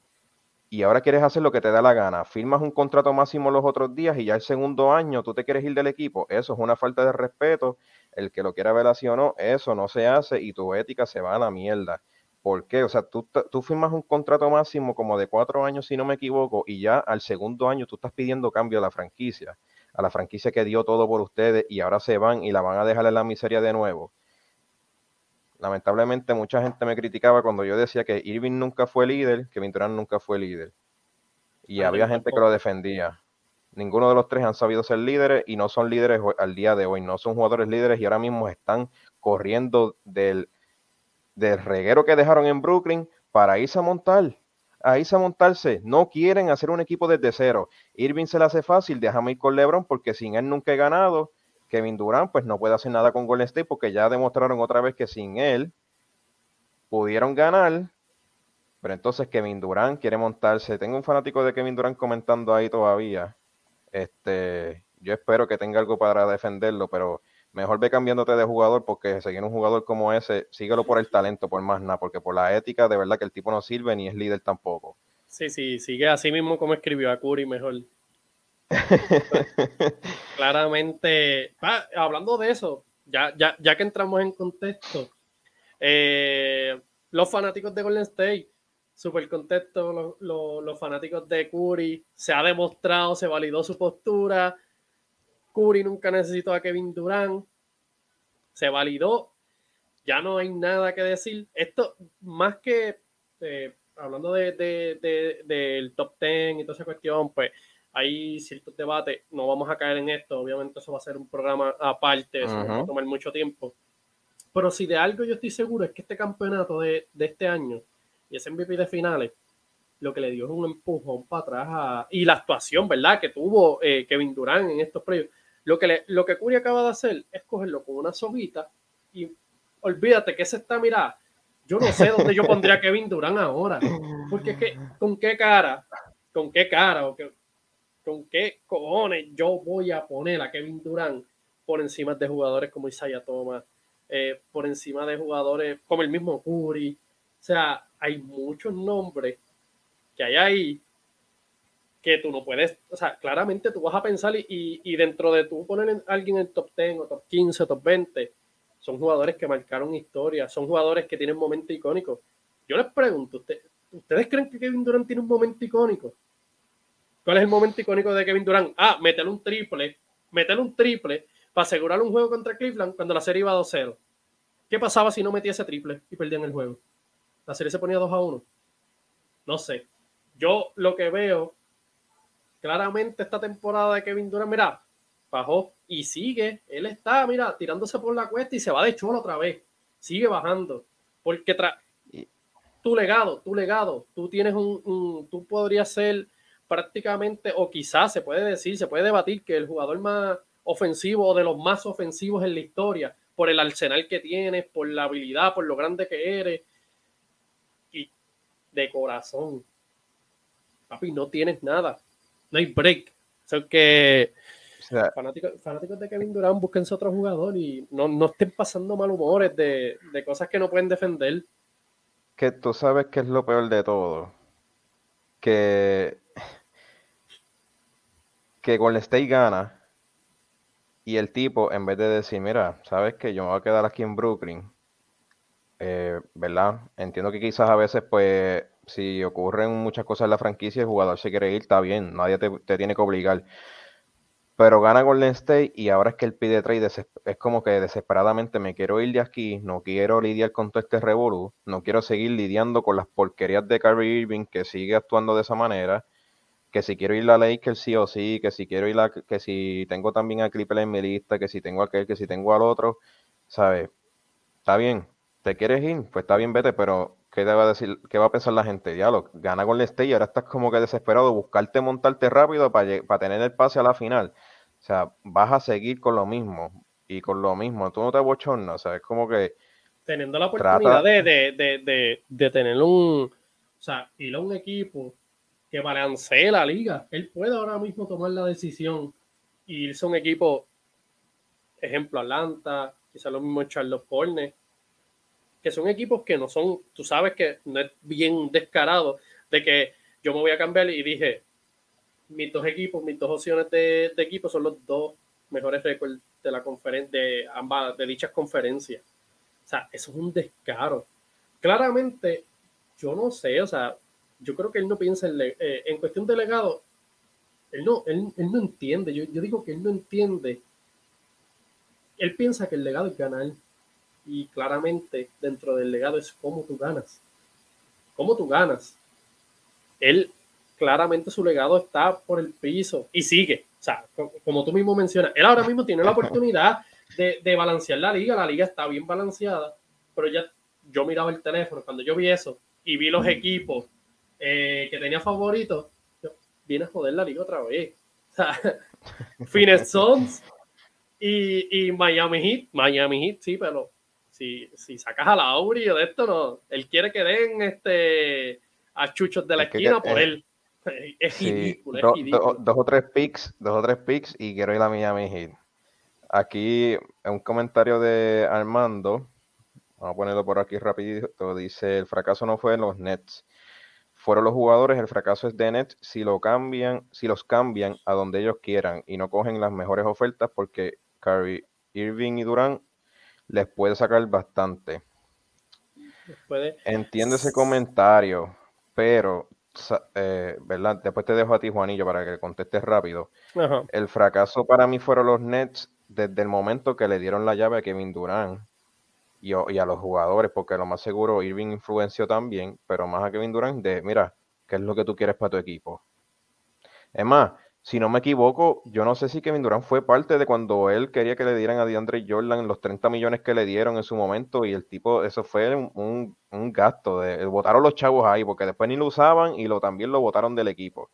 y ahora quieres hacer lo que te da la gana. Firmas un contrato máximo los otros días y ya el segundo año tú te quieres ir del equipo. Eso es una falta de respeto. El que lo quiera ver así o no, eso no se hace y tu ética se va a la mierda. ¿Por qué? O sea, tú, tú firmas un contrato máximo como de cuatro años, si no me equivoco, y ya al segundo año tú estás pidiendo cambio a la franquicia a la franquicia que dio todo por ustedes y ahora se van y la van a dejar en la miseria de nuevo. Lamentablemente mucha gente me criticaba cuando yo decía que Irving nunca fue líder, que Durant nunca fue líder. Y había gente que lo defendía. Ninguno de los tres han sabido ser líderes y no son líderes al día de hoy. No son jugadores líderes y ahora mismo están corriendo del, del reguero que dejaron en Brooklyn para irse a montar a irse a montarse. No quieren hacer un equipo desde cero. Irving se le hace fácil, déjame ir con LeBron porque sin él nunca he ganado. Kevin Durant pues no puede hacer nada con Golden State porque ya demostraron otra vez que sin él pudieron ganar. Pero entonces Kevin Durant quiere montarse. Tengo un fanático de Kevin Durant comentando ahí todavía. Este, yo espero que tenga algo para defenderlo, pero mejor ve cambiándote de jugador porque seguir un jugador como ese, síguelo por el talento, por más nada, porque por la ética de verdad que el tipo no sirve ni es líder tampoco. Sí, sí, sigue así mismo como escribió a Curry mejor. Claramente, hablando de eso, ya, ya, ya que entramos en contexto, eh, los fanáticos de Golden State, súper contexto, los, los fanáticos de Curry, se ha demostrado, se validó su postura, Curry nunca necesitó a Kevin Durant. Se validó. Ya no hay nada que decir. Esto, más que eh, hablando de, del top 10 y toda esa cuestión, pues hay ciertos debates. No vamos a caer en esto. Obviamente, eso va a ser un programa aparte. Eso va a tomar mucho tiempo. Pero si de algo yo estoy seguro es que este campeonato de, este año y ese MVP de finales lo que le dio es un empujón para atrás y la actuación, ¿verdad? Que tuvo eh, Kevin Durant en estos premios. Lo que, le, lo que Curry acaba de hacer es cogerlo con una soguita y olvídate que se está, mira, yo no sé dónde yo pondría a Kevin Durant ahora. Porque es que, ¿con qué cara? ¿Con qué cara? ¿O ¿Con qué cojones yo voy a poner a Kevin Durant por encima de jugadores como Isaiah Thomas? Eh, por encima de jugadores como el mismo Curry. O sea, hay muchos nombres que hay ahí que tú no puedes, o sea, claramente tú vas a pensar y, dentro de tú poner a alguien en top 10 o top 15 o top 20, son jugadores que marcaron historia, son jugadores que tienen momentos icónicos. Yo les pregunto, ¿ustedes creen que Kevin Durant tiene un momento icónico? ¿Cuál es el momento icónico de Kevin Durant? Ah, meterle un triple, meterle un triple para asegurar un juego contra Cleveland cuando la serie iba 2-0. ¿Qué pasaba si no metía ese triple y perdían el juego? La serie se ponía 2 a 1. No sé. Yo lo que veo claramente esta temporada de Kevin Durant, mira, bajó y sigue. Él está, mira, tirándose por la cuesta y se va de chulo otra vez. Sigue bajando. Porque tu legado, tu legado, tú tienes un, tú podrías ser prácticamente, o quizás se puede decir, se puede debatir que el jugador más ofensivo o de los más ofensivos en la historia, por el arsenal que tienes, por la habilidad, por lo grande que eres. Y de corazón, papi, no tienes nada no hay break. O que fanáticos, de Kevin Durant, búsquense otro jugador y no, no estén pasando mal humores de, cosas que no pueden defender. Que tú sabes que es lo peor de todo. Que, que Golden State gana y el tipo, en vez de decir, mira, sabes que yo me voy a quedar aquí en Brooklyn, eh, ¿verdad? Entiendo que quizás a veces, pues, si ocurren muchas cosas en la franquicia, el jugador se quiere ir, está bien, nadie te, tiene que obligar. Pero gana Golden State y ahora es que él pide trade, es como que desesperadamente me quiero ir de aquí, no quiero lidiar con todo este revolú, no quiero seguir lidiando con las porquerías de Kyrie Irving que sigue actuando de esa manera, que si quiero ir a Lakers sí o sí, que si quiero ir a, que si tengo también a Clipper en mi lista, que si tengo a aquel, que si tengo al otro, ¿sabes? Está bien, ¿te quieres ir? Pues está bien, vete, pero ¿qué va a decir? ¿Qué va a pensar la gente? Diablo, gana con el State y ahora estás como que desesperado, buscarte montarte rápido para, para tener el pase a la final. O sea, vas a seguir con lo mismo y con lo mismo. Tú no te bochornas, o sea, es como que. Teniendo la oportunidad de, de, de, de, tener un. O sea, ir a un equipo que balancee la liga. Él puede ahora mismo tomar la decisión y irse a un equipo, ejemplo, Atlanta, quizá lo mismo Charlotte Hornets, que son equipos que no son, tú sabes que no es bien descarado de que yo me voy a cambiar y dije, mis dos equipos, mis dos opciones de, de equipo son los dos mejores récords de la conferencia, de ambas, de dichas conferencias. O sea, eso es un descaro. Claramente, yo no sé, o sea, yo creo que él no piensa en, eh, en cuestión de legado, él no, él, no entiende, yo, yo, digo que él no entiende. Él piensa que el legado es ganar y claramente dentro del legado es cómo tú ganas. Cómo tú ganas. Él claramente su legado está por el piso y sigue. O sea, como tú mismo mencionas, él ahora mismo tiene la oportunidad de, de balancear la liga. La liga está bien balanceada, pero ya yo miraba el teléfono cuando yo vi eso y vi los equipos eh, que tenía favoritos, viene a joder la liga otra vez. O sea, Phoenix Suns y, y, Miami Heat. Miami Heat, sí, pero si, si sacas a la Auri de esto, no. Él quiere que den este a chuchos de la esquina por él. Es ridículo, dos o tres picks, dos o tres picks y quiero ir a Miami Heat. Aquí un comentario de Armando, vamos a ponerlo por aquí rapidito, dice, el fracaso no fue en los Nets, fueron los jugadores, el fracaso es de Nets si lo cambian, si los cambian a donde ellos quieran y no cogen las mejores ofertas porque Curry, Irving y Durán les puede sacar bastante. Entiendo ese comentario, pero eh, ¿verdad? Después te dejo a ti, Juanillo, para que contestes rápido. El fracaso para mí fueron los Nets desde el momento que le dieron la llave a Kevin Durant y, a los jugadores, porque lo más seguro Irving influenció también, pero más a Kevin Durant de, mira, ¿qué es lo que tú quieres para tu equipo? Es más, si no me equivoco, yo no sé si Kevin Durant fue parte de cuando él quería que le dieran a DeAndre Jordan los 30 millones que le dieron en su momento y el tipo, eso fue un, gasto, de, votaron los chavos ahí porque después ni lo usaban y lo también lo votaron del equipo.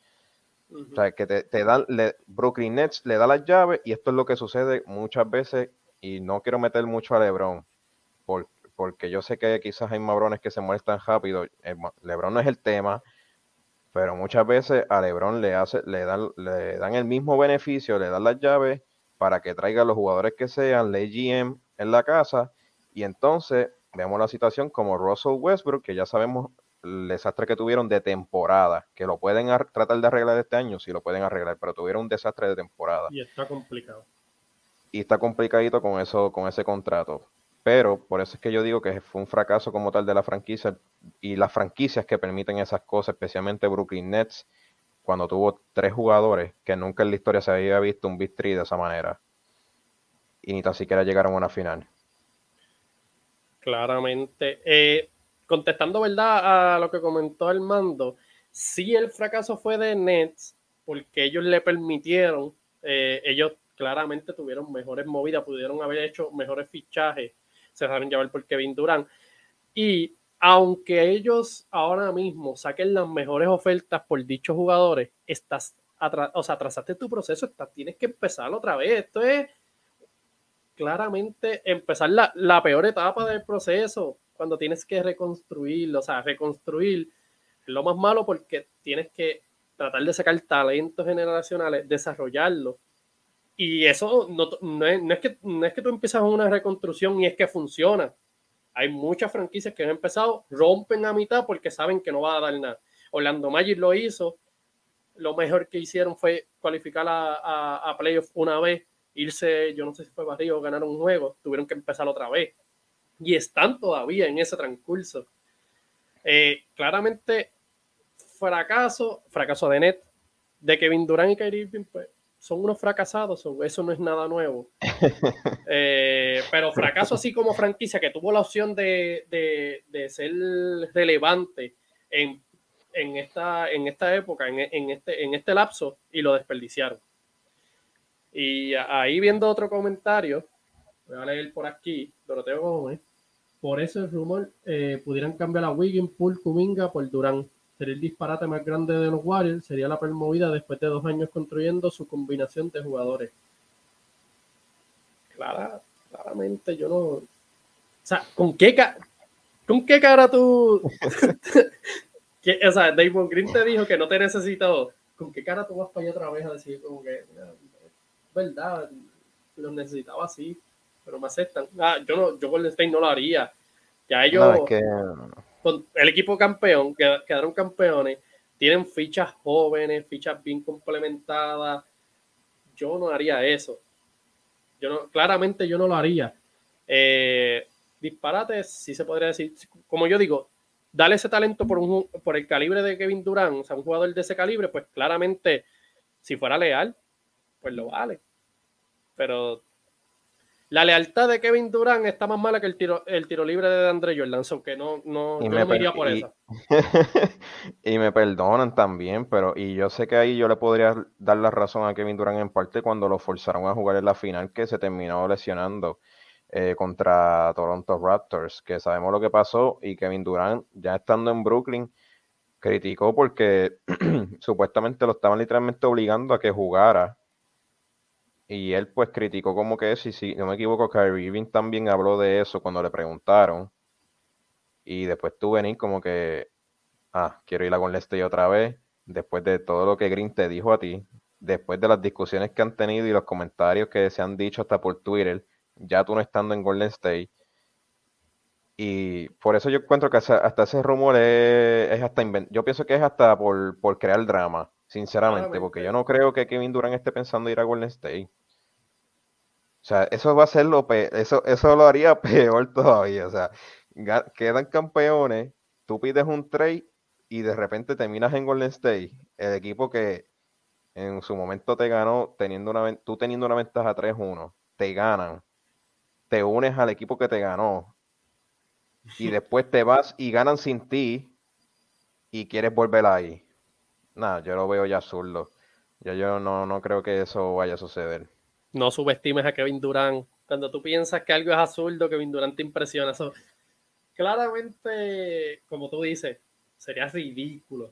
O sea, que te, te dan, Brooklyn Nets le da las llaves y esto es lo que sucede muchas veces y no quiero meter mucho a LeBron porque yo sé que quizás hay mabrones que se muestran rápido. Eh, LeBron no es el tema pero muchas veces a LeBron le, hace, le, dan, le dan el mismo beneficio, le dan las llaves para que traiga a los jugadores que sean, le GM en la casa, y entonces vemos la situación como Russell Westbrook, que ya sabemos el desastre que tuvieron de temporada, que lo pueden tratar de arreglar este año, sí lo pueden arreglar, pero tuvieron un desastre de temporada. Y está complicado. Y está complicadito con eso, con ese contrato. Pero por eso es que yo digo que fue un fracaso como tal de la franquicia y las franquicias que permiten esas cosas, especialmente Brooklyn Nets, cuando tuvo tres jugadores que nunca en la historia se había visto un Big de esa manera. Y ni tan siquiera llegaron a una final. Claramente. Eh, contestando, ¿verdad? A lo que comentó Armando, sí el fracaso fue de Nets, porque ellos le permitieron, eh, ellos claramente tuvieron mejores movidas, pudieron haber hecho mejores fichajes se dejaron llevar por Kevin Durant. Y aunque ellos ahora mismo saquen las mejores ofertas por dichos jugadores, estás o sea, atrasaste tu proceso, estás, tienes que empezar otra vez. Esto es claramente empezar la, la peor etapa del proceso, cuando tienes que reconstruirlo, o sea, reconstruir lo más malo porque tienes que tratar de sacar talentos generacionales, desarrollarlo y eso no, no, es, que, no es que tú empiezas una reconstrucción y es que funciona. Hay muchas franquicias que han empezado, rompen a mitad porque saben que no va a dar nada. Orlando Magic lo hizo. Lo mejor que hicieron fue cualificar a, a, playoff una vez, irse, yo no sé si fue barrio o ganar un juego. Tuvieron que empezar otra vez. Y están todavía en ese transcurso. Eh, claramente fracaso, fracaso de net, de Kevin Durant y Kyrie Irving, pues son unos fracasados, eso no es nada nuevo. Eh, pero fracaso así como franquicia, que tuvo la opción de, ser relevante en, esta, en esta época, en, este, en este lapso, y lo desperdiciaron. Y ahí viendo otro comentario, voy a leer por aquí, Doroteo Gómez. Por eso el rumor eh, pudieran cambiar a Wiggins, Pool, Kuminga por Durán. Sería el disparate más grande de los Warriors. Sería la permovida después de dos años construyendo su combinación de jugadores. Clara, claramente yo no. O sea, ¿con qué, ¿con qué cara tú. o sea, Damon Green te dijo que no te necesito. ¿Con qué cara tú vas para allá otra vez a decir, como que, verdad, los necesitaba así, pero me aceptan? Ah, yo no, yo Golden State no lo haría. Ya ellos el equipo campeón, quedaron campeones, tienen fichas jóvenes, fichas bien complementadas. Yo no haría eso. Yo no, claramente yo no lo haría. Eh, disparate, sí se podría decir. Como yo digo, dale ese talento por, un, por el calibre de Kevin Durant, o sea, un jugador de ese calibre, pues claramente, si fuera leal, pues lo vale. Pero la lealtad de Kevin Durant está más mala que el tiro, el tiro libre de Andre Jordan, aunque no, no, yo me, no iría por eso. y me perdonan también, pero y yo sé que ahí yo le podría dar la razón a Kevin Durant en parte cuando lo forzaron a jugar en la final que se terminó lesionando eh, contra Toronto Raptors, que sabemos lo que pasó y Kevin Durant ya estando en Brooklyn criticó porque supuestamente lo estaban literalmente obligando a que jugara y él pues criticó como que si, si no me equivoco, Kyrie Irving también habló de eso cuando le preguntaron. Y después tú venís como que, ah, quiero ir a Golden State otra vez, después de todo lo que Green te dijo a ti, después de las discusiones que han tenido y los comentarios que se han dicho hasta por Twitter, ya tú no estando en Golden State. Y por eso yo encuentro que hasta, ese rumor es, hasta yo pienso que es hasta por, por crear drama, sinceramente, porque yo no creo que Kevin Durant esté pensando ir a Golden State. O sea, eso va a ser lo peor, eso, eso lo haría peor todavía. O sea, quedan campeones, tú pides un trade y de repente terminas en Golden State, el equipo que en su momento te ganó, teniendo una, tú teniendo una ventaja 3-1, te ganan, te unes al equipo que te ganó y después te vas y ganan sin ti y quieres volver ahí. Nada, yo lo veo ya zurdo. Ya yo no, no creo que eso vaya a suceder no subestimes a Kevin Durant. Cuando tú piensas que algo es azuldo, Kevin Durant te impresiona. Claramente, como tú dices, sería ridículo.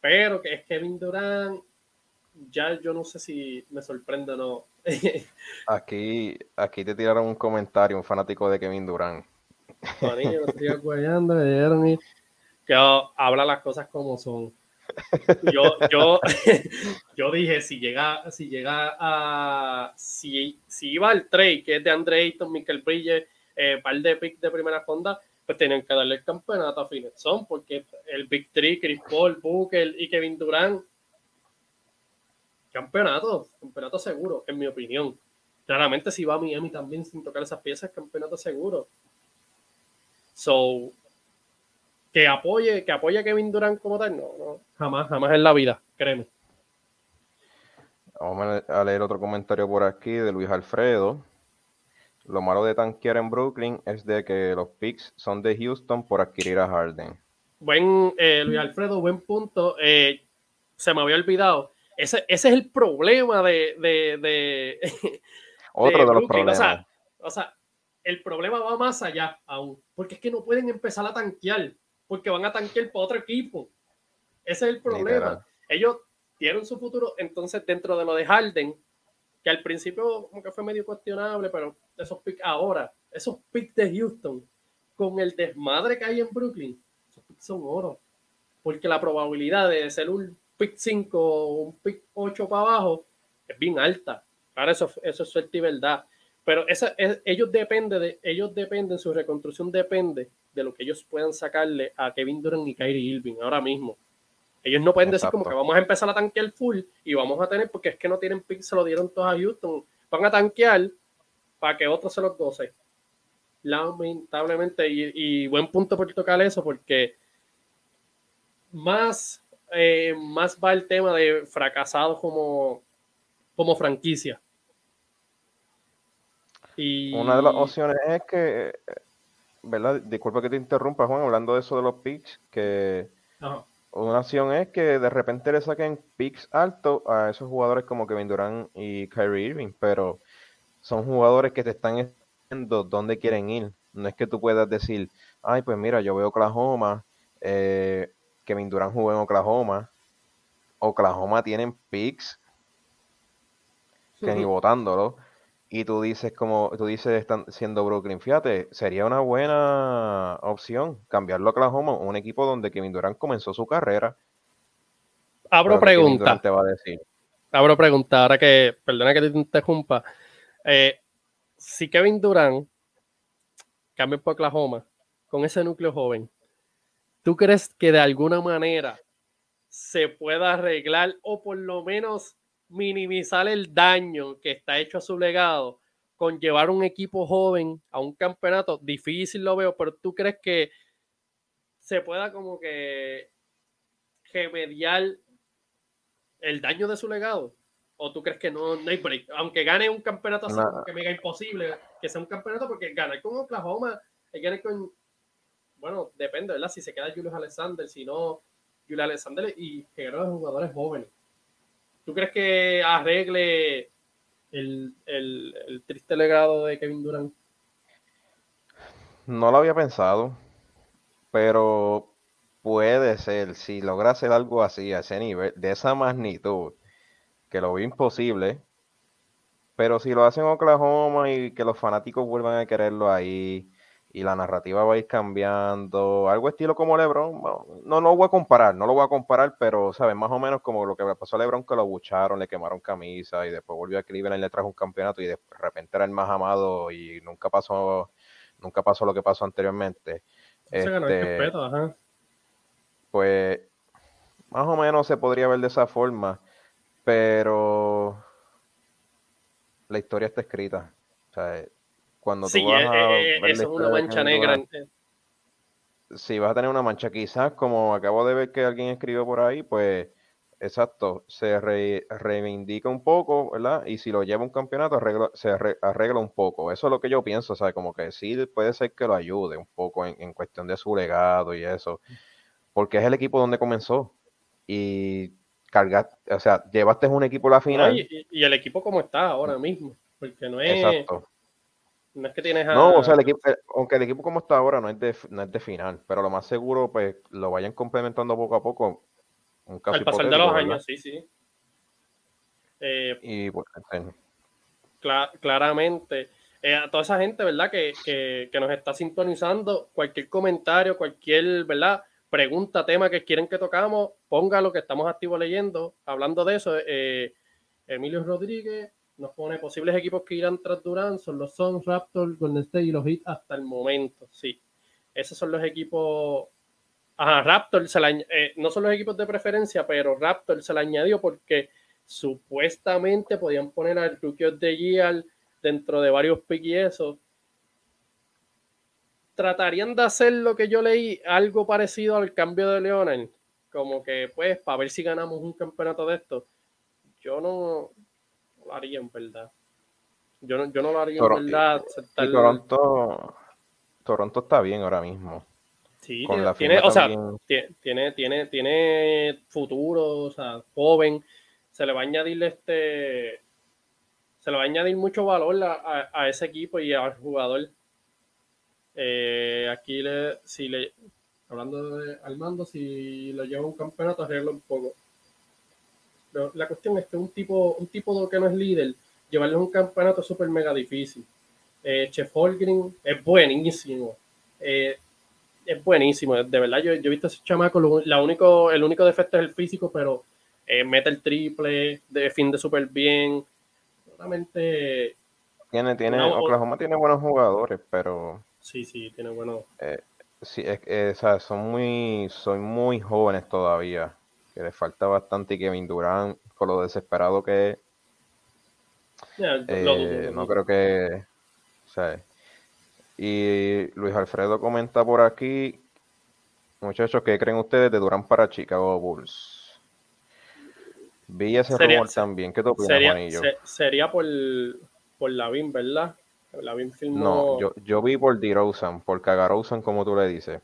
Pero que es Kevin Durant, ya yo no sé si me sorprende o no. aquí, aquí te tiraron un comentario, un fanático de Kevin Durant. que habla las cosas como son. Yo, yo, yo dije, si llega, si llega a, si, si iba al trade, que es de Andre Ayton, Michael Bridges, eh, par de picks de primera ronda, pues tienen que darle el campeonato a Son, porque el Big Three, Chris Paul, Booker y Kevin Durant, campeonato, campeonato seguro, en mi opinión. Claramente si va a Miami también sin tocar esas piezas, campeonato seguro. So, que apoye, que apoye a Kevin Durant como tal, no, no, jamás, jamás en la vida, créeme. Vamos a leer otro comentario por aquí de Luis Alfredo. Lo malo de tanquear en Brooklyn es de que los picks son de Houston por adquirir a Harden. Buen, eh, Luis Alfredo, buen punto. Eh, se me había olvidado. Ese, ese es el problema de. de, Otro de, los problemas. O sea, el problema va más allá aún. Porque es que no pueden empezar a tanquear porque van a tanquear para otro equipo. Ese es el problema. Ellos tienen su futuro, entonces dentro de lo de Harden, que al principio como que fue medio cuestionable, pero esos picks ahora, esos picks de Houston, con el desmadre que hay en Brooklyn, esos picks son oro. Porque la probabilidad de ser un pick 5 o un pick 8 para abajo es bien alta. Ahora eso, eso es suerte y verdad. Pero esa, ellos dependen de, ellos dependen, su reconstrucción depende de lo que ellos puedan sacarle a Kevin Durant y Kyrie Irving ahora mismo. Ellos no pueden decir como que vamos a empezar a tanquear full y vamos a tener, porque es que no tienen pick, se lo dieron todos a Houston. Van a tanquear para que otros se los goce. Lamentablemente, y, buen punto por tocar eso, porque más eh, más va el tema de fracasados como, como franquicia. Y... Una de las opciones es que, ¿verdad? Disculpa que te interrumpa, Juan, hablando de eso de los picks, que una opción es que de repente le saquen picks altos a esos jugadores como Kevin Durant y Kyrie Irving, pero son jugadores que te están diciendo dónde quieren ir. No es que tú puedas decir, ay, pues mira, yo veo Oklahoma, eh, Kevin Durant jugó en Oklahoma, Oklahoma tienen picks que ni votándolo y tú dices como tú dices están siendo Brooklyn, fíjate, sería una buena opción cambiarlo a Oklahoma, un equipo donde Kevin Durant comenzó su carrera. Abro pregunta. Te va a decir. Abro pregunta, ahora que, perdona que te interrumpa. Eh, si Kevin Durant cambia por Oklahoma con ese núcleo joven, ¿tú crees que de alguna manera se pueda arreglar o por lo menos minimizar el daño que está hecho a su legado con llevar un equipo joven a un campeonato, difícil lo veo, pero tú crees que se pueda como que remediar el daño de su legado? ¿O tú crees que no, no hay break? Aunque gane un campeonato así, que mega imposible que sea un campeonato, porque ganar con Oklahoma, ganar con. Bueno, depende, ¿verdad? Si se queda Julius Alexander, si no, Julius Alexander y que los jugadores jóvenes. ¿Tú crees que arregle el, triste legado de Kevin Durant? No lo había pensado, pero puede ser, si logra hacer algo así, a ese nivel, de esa magnitud, que lo veo imposible, pero si lo hacen en Oklahoma y que los fanáticos vuelvan a quererlo ahí, y la narrativa va a ir cambiando, algo estilo como LeBron, no, no voy a comparar, no lo voy a comparar, pero sabes, más o menos como lo que le pasó a LeBron que lo bucharon, le quemaron camisa y después volvió a Cleveland y le trajo un campeonato y de repente era el más amado y nunca pasó nunca pasó lo que pasó anteriormente. Este, pues más o menos se podría ver de esa forma, pero la historia está escrita. O sea, cuando tú vas a eh, eh, eso es una mancha negra. Si vas a tener una mancha, quizás como acabo de ver que alguien escribió por ahí, pues exacto, se reivindica un poco, ¿verdad? Y si lo lleva un campeonato, se arregla un poco. Eso es lo que yo pienso, o sea, como que sí puede ser que lo ayude un poco en, cuestión de su legado y eso, porque es el equipo donde comenzó. Y cargar, o sea, llevaste un equipo a la final. y, el equipo como está ahora mismo, porque no es... Exacto no es que tienes No, o sea, el equipo, eh, aunque el equipo como está ahora no es, de, no es de final, pero lo más seguro, pues, lo vayan complementando poco a poco. Un caso Al pasar de los años, sí, sí. Eh, y pues, claramente, eh, a toda esa gente, ¿verdad? Que, que, que, nos está sintonizando, cualquier comentario, cualquier, ¿verdad? Pregunta, tema que quieren que tocamos, póngalo que estamos activos leyendo. Hablando de eso, Emilio Rodríguez, nos pone posibles equipos que irán tras Durant son los Suns, Raptors, Golden y los Heat hasta el momento, sí. Esos son los equipos. Ajá, Raptor se eh, no son los equipos de preferencia, pero Raptor se le añadió porque supuestamente podían poner al Rookie de Year dentro de varios picks y eso. Tratarían de hacer lo que yo leí, algo parecido al cambio de Leonel, como que pues para ver si ganamos un campeonato de esto. Yo no, lo haría en verdad. Yo no, yo no lo haría en verdad. Toronto, Toronto está bien ahora mismo. Sí, tiene, o sea, tiene, tiene, tiene futuro, o sea, joven. Se le va a añadir este. Se le va a añadir mucho valor a, a, ese equipo y al jugador. Eh, aquí le, si le, hablando de Armando, si lo lleva un campeonato, arregla un poco la cuestión es que un tipo, un tipo que no es líder, llevarle un campeonato es súper mega difícil. Eh, Chef Holgren es buenísimo. Eh, es buenísimo. De verdad, yo, yo, he visto a ese chamaco. la único, el único defecto es el físico, pero eh, mete el triple, defiende súper bien. Realmente. Tiene, tiene, Oklahoma tiene buenos jugadores, pero. Sí, sí, tiene buenos. sí, es, son muy, son muy jóvenes todavía que le falta bastante y Kevin Durant, con lo desesperado que es, eh, no creo que... y Luis Alfredo comenta por aquí, muchachos, ¿qué creen ustedes de Durant para Chicago Bulls? Vi ese rumor también. ¿Qué te opinas, sería, Juanillo? sería por, por Lavin, ¿verdad? Lavin filmó... No, yo, yo vi por DeRozan, por Cagarosan, como tú le dices.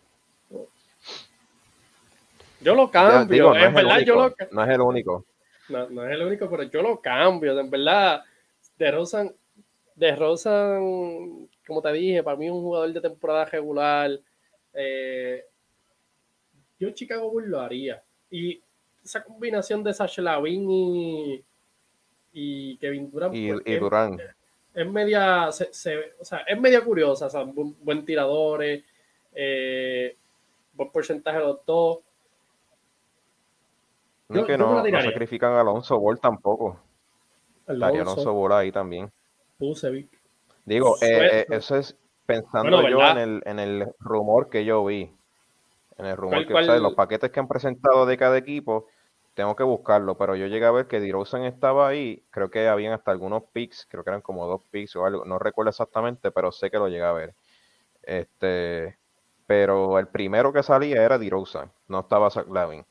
Yo lo cambio, en verdad yo lo... No es el único. No, no, es el único, pero yo lo cambio, en verdad. De Rosan, de Rosan, como te dije, para mí es un jugador de temporada regular. Eh, yo Chicago Bulls lo haría. Y esa combinación de Sacha Lavin y, y Kevin Durant. Y, pues, Durant. Es, media, se, o sea, es media curiosa, o sea, buen, tiradores, eh, buen porcentaje de los dos. No, que no, no, sacrifican a Alonso Ball tampoco. Alonso, Alonso Ball ahí también. Digo, eh, eh, eso es pensando yo en el, en el rumor que yo vi. En el rumor que, o sea, los paquetes que han presentado de cada equipo, tengo que buscarlo, pero yo llegué a ver que DeRozan estaba ahí, creo que habían hasta algunos picks, creo que eran como dos picks o algo, no recuerdo exactamente, pero sé que lo llegué a ver. Este, pero el primero que salía era DeRozan, no estaba Zach Lavin.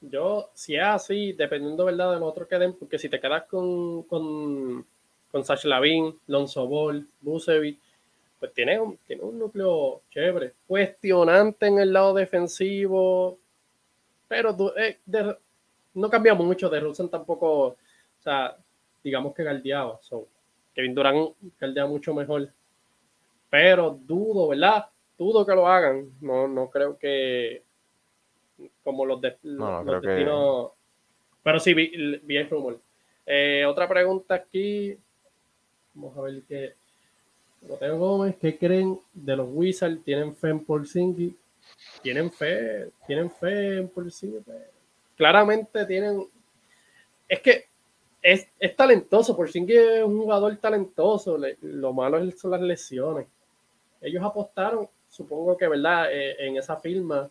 Yo, si es así, dependiendo ¿verdad? de los otros que den, porque si te quedas con, con, con Sash Lavin, Lonzo Ball, Bucevic, pues tiene un, tiene un núcleo chévere. Cuestionante en el lado defensivo, pero eh, no cambia mucho. De Rusen tampoco, o sea, digamos que galdeaba. So, Kevin Durant galdea mucho mejor. Pero dudo, ¿verdad? Dudo que lo hagan. No, no creo que como los, de, no, destinos. Pero sí, vi, el rumor. Eh, otra pregunta aquí. Vamos a ver qué. Mateo Gómez, ¿qué creen de los Wizards? ¿Tienen fe en Porzingis? ¿Tienen fe? ¿Tienen fe en Porzingis? Claramente tienen. Es que es, es talentoso. Porzingis es un jugador talentoso. lo malo son las lesiones. Ellos apostaron, supongo que, ¿verdad? Eh, en esa firma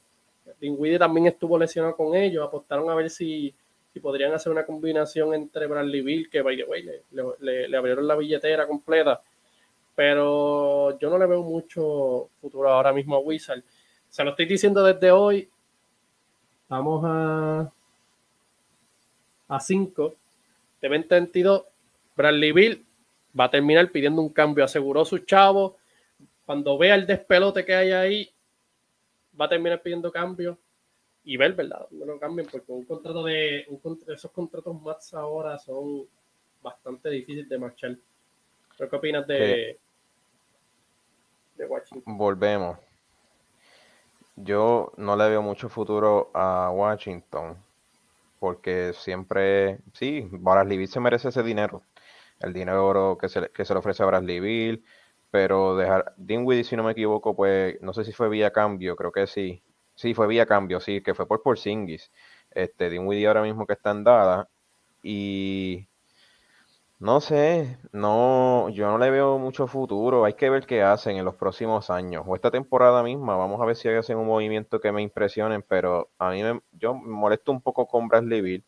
Dinwiddie también estuvo lesionado con ellos, apostaron a ver si, si podrían hacer una combinación entre Bradley Bill, que by le, le, abrieron la billetera completa, pero yo no le veo mucho futuro ahora mismo a Wizard. Se lo estoy diciendo desde hoy. Vamos a a 5 de 2022. Bradley Bill va a terminar pidiendo un cambio, aseguró su chavo. Cuando vea el despelote que hay ahí, va a terminar pidiendo cambios y ver, ¿verdad? No lo cambien, porque un contrato de esos contratos más ahora son bastante difíciles de marchar. ¿Qué opinas de, de Washington? Volvemos. Yo no le veo mucho futuro a Washington porque siempre, sí, Bradley Bill se merece ese dinero, el dinero que se, que se le ofrece a Bradley Bill, pero dejar Dinwiddie, si no me equivoco, pues no sé si fue vía cambio, creo que sí. Sí, fue vía cambio, sí, que fue por Porzingis. Este, Dinwiddie ahora mismo que está en Dada y no sé, no, yo no le veo mucho futuro. Hay que ver qué hacen en los próximos años o esta temporada misma. Vamos a ver si hacen un movimiento que me impresionen, pero a mí me, yo me molesto un poco con Bradley Bill,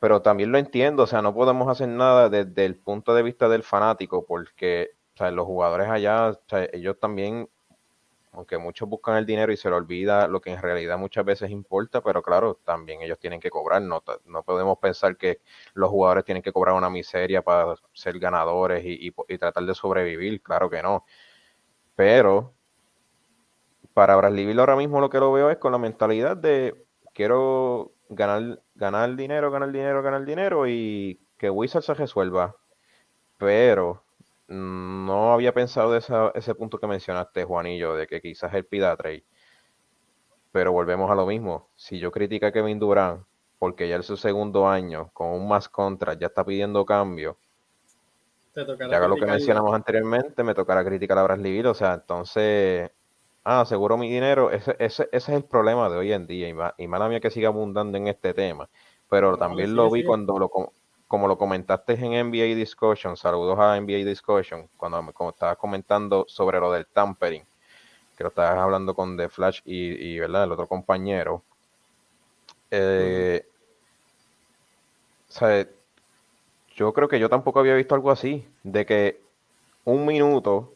pero también lo entiendo. O sea, no podemos hacer nada desde el punto de vista del fanático porque o sea, los jugadores allá, ellos también, aunque muchos buscan el dinero y se les olvida lo que en realidad muchas veces importa, pero claro, también ellos tienen que cobrar. No, no podemos pensar que los jugadores tienen que cobrar una miseria para ser ganadores y, tratar de sobrevivir. Claro que no. Pero para Bradley ahora mismo lo que lo veo es con la mentalidad de quiero ganar, ganar dinero, ganar dinero, ganar dinero y que Wizard se resuelva. Pero no había pensado de ese punto que mencionaste, Juanillo, de que quizás él pida trade. Pero volvemos a lo mismo. Si yo critico a Kevin Durant porque ya es su segundo año con un más contra, ya está pidiendo cambio. ya haga lo que mencionamos anteriormente, me tocará criticar a Bradley Bill. O sea, entonces, ah, aseguro mi dinero. Ese, ese, es el problema de hoy en día. Y, y mala mía que siga abundando en este tema. Pero también lo vi cuando lo como lo comentaste en NBA Discussion, saludos a NBA Discussion, cuando, estabas comentando sobre lo del tampering, que lo estabas hablando con The Flash y, ¿verdad? el otro compañero. Eh, yo creo que yo tampoco había visto algo así, de que un minuto,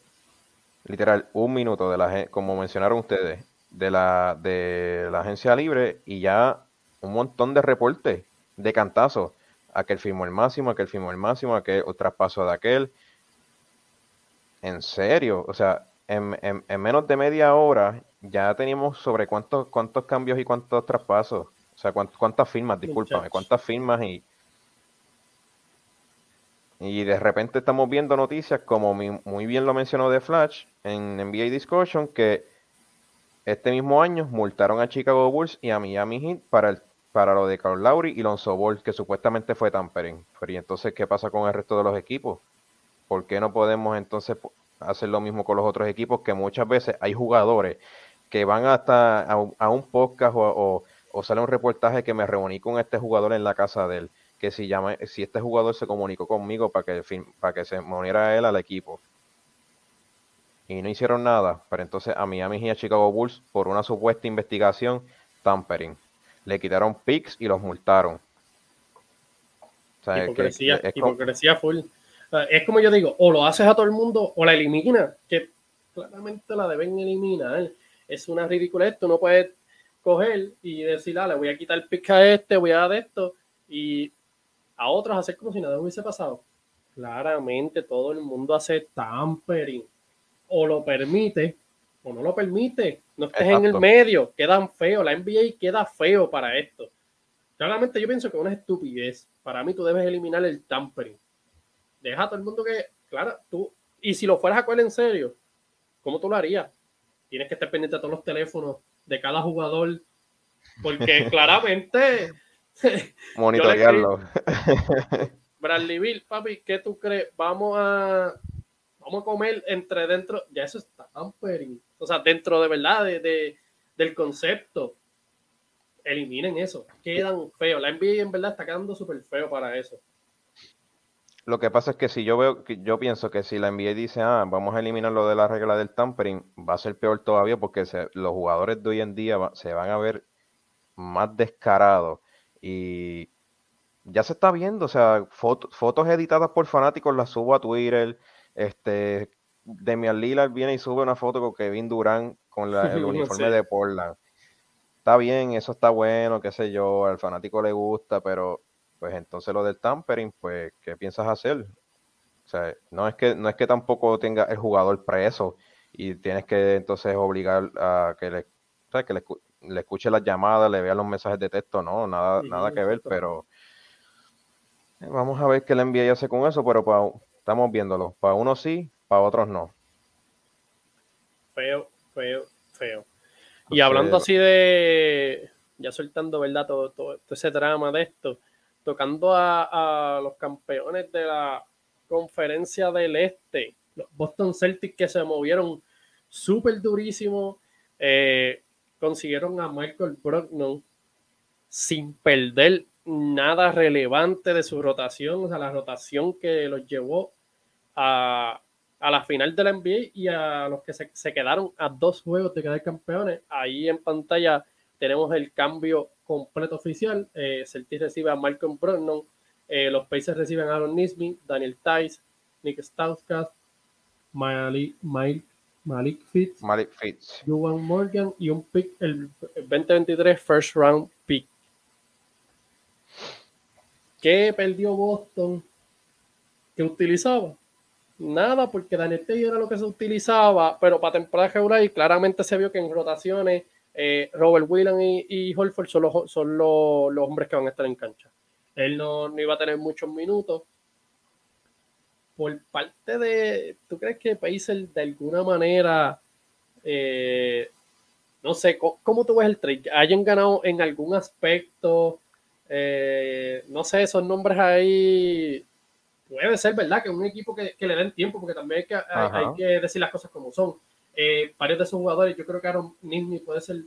literal, un minuto de la como mencionaron ustedes, de la, de la agencia libre y ya un montón de reportes de cantazo. Aquel firmó el máximo, aquel firmó el máximo, aquel traspaso de aquel. En serio, o sea, en, menos de media hora ya teníamos sobre cuántos, cuántos cambios y cuántos traspasos. O sea, cuántas firmas, discúlpame, cuántas firmas y, y de repente estamos viendo noticias, como muy bien lo mencionó The Flash en NBA Discussion, que este mismo año multaron a Chicago Bulls y a Miami Heat para, el, para lo de Carl Lowry y Lonzo Ball, que supuestamente fue tampering. Pero ¿y entonces qué pasa con el resto de los equipos? ¿Por qué no podemos entonces hacer lo mismo con los otros equipos? Que muchas veces hay jugadores que van hasta a, un podcast o, o, sale un reportaje que me reuní con este jugador en la casa de él, que si, llama, si este jugador se comunicó conmigo para que, para que se uniera él al equipo y no hicieron nada, pero entonces a Miami y a Chicago Bulls por una supuesta investigación tampering. Le quitaron picks y los multaron. O hipocresía, es, hipocresía full. Es como yo digo, o lo haces a todo el mundo o la eliminas, que claramente la deben eliminar. Es una ridiculez, tú no puedes coger y decir, le voy a quitar el pick a este, voy a dar esto, y a otros hacer como si nada hubiese pasado. Claramente todo el mundo hace tampering o lo permite o no lo permite. No estés en el medio, quedan feo. La NBA queda feo para esto. Claramente yo pienso que es una estupidez. Para mí tú debes eliminar el tampering. Deja a todo el mundo que, claro, tú, y si lo fueras a coger en serio, ¿cómo tú lo harías? Tienes que estar pendiente de todos los teléfonos de cada jugador, porque claramente... Monitorearlo. Bradley Bill, papi, ¿qué tú crees? Vamos a vamos a comer entre dentro, ya eso está tampering. O sea, dentro de verdad de, del concepto, eliminen eso. Quedan feos. La NBA en verdad está quedando súper feo para eso. Lo que pasa es que si yo veo, yo pienso que si la NBA dice, ah, vamos a eliminar lo de la regla del tampering, va a ser peor todavía porque los jugadores de hoy en día se van a ver más descarados y ya se está viendo, o sea, fotos editadas por fanáticos las subo a Twitter, este, Demian Lillard viene y sube una foto con Kevin Durant con el uniforme de Portland. Está bien, eso está bueno, qué sé yo, al fanático le gusta, pero pues entonces lo del tampering, pues, ¿qué piensas hacer? O sea, no es que, no es que tampoco tenga el jugador preso y tienes que entonces obligar a que le, que le, escuche las llamadas, le vea los mensajes de texto, no, nada, nada que ver, pero eh, vamos a ver qué le envía hace con eso, pero para, Estamos viéndolo. Para unos sí, para otros no. Feo, feo, feo. Y hablando así de, ya soltando, ¿verdad? Todo, todo, ese drama de esto, tocando a, los campeones de la conferencia del Este, los Boston Celtics que se movieron súper durísimo, eh, consiguieron a Michael Brogdon sin perder nada relevante de su rotación, o sea, la rotación que los llevó a, la final de la NBA y a los que se, quedaron a dos juegos de quedar campeones. Ahí en pantalla tenemos el cambio completo oficial. Eh, Celtics recibe a Malcolm Brogdon, eh, los Pacers reciben a Aaron Nisby, Daniel Tice, Nick Stauskas, Malik, Malik, Fitz, Malik Fitz, Juwan Morgan y un pick, el 2023 first round pick. ¿Qué perdió Boston? ¿Qué utilizaba? Nada, porque Daniel era lo que se utilizaba, pero para temporada regular y claramente se vio que en rotaciones eh, Robert Whelan y, y, Holford son, los, son los, hombres que van a estar en cancha. Él no, iba a tener muchos minutos. Por parte de, ¿tú crees que Pacers de alguna manera, eh, no sé, ¿cómo, tú ves el trade? ¿Hayan ganado en algún aspecto? Eh, no sé, esos nombres ahí puede ser verdad que un equipo que, le den tiempo, porque también hay que, hay, que decir las cosas como son. Eh, varios de esos jugadores, yo creo que Aaron Nismi puede ser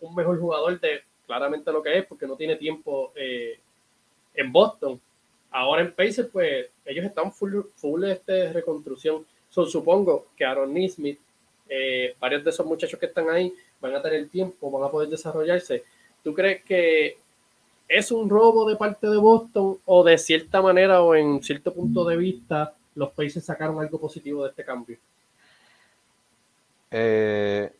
un mejor jugador de claramente lo que es, porque no tiene tiempo eh, en Boston. Ahora en Pacers, pues ellos están full, full de este reconstrucción. supongo que Aaron Nismith, eh, varios de esos muchachos que están ahí van a tener tiempo, van a poder desarrollarse. ¿Tú crees que ¿Es un robo de parte de Boston o de cierta manera o en cierto punto de vista los países sacaron algo positivo de este cambio? Eh,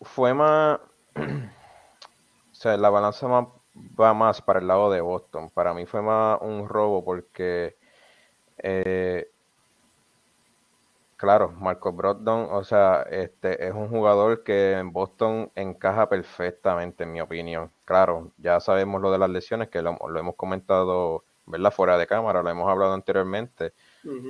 fue más, o sea, la balanza va más para el lado de Boston. Para mí fue más un robo porque, eh, claro, Marco Brogdon, o sea, este es un jugador que en Boston encaja perfectamente, en mi opinión. Claro, ya sabemos lo de las lesiones, que lo, hemos comentado, ¿verdad? Fuera de cámara, lo hemos hablado anteriormente.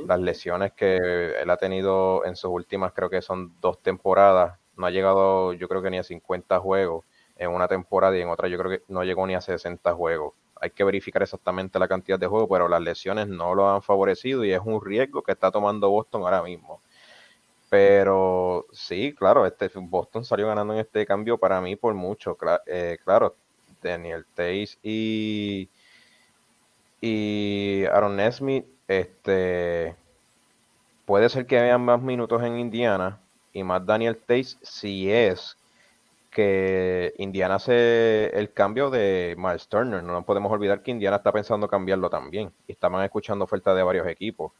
Las lesiones que él ha tenido en sus últimas, creo que son dos temporadas, no ha llegado, yo creo que ni a 50 juegos en una temporada y en otra yo creo que no llegó ni a 60 juegos. Hay que verificar exactamente la cantidad de juegos, pero las lesiones no lo han favorecido y es un riesgo que está tomando Boston ahora mismo. Pero sí, claro, este Boston salió ganando en este cambio para mí por mucho. Eh, claro, Daniel Tays y, y Aaron Nesmith, este, puede ser que vean más minutos en Indiana y más Daniel Tays si es que Indiana hace el cambio de Miles Turner. No podemos olvidar que Indiana está pensando cambiarlo también. Y estaban escuchando ofertas de varios equipos.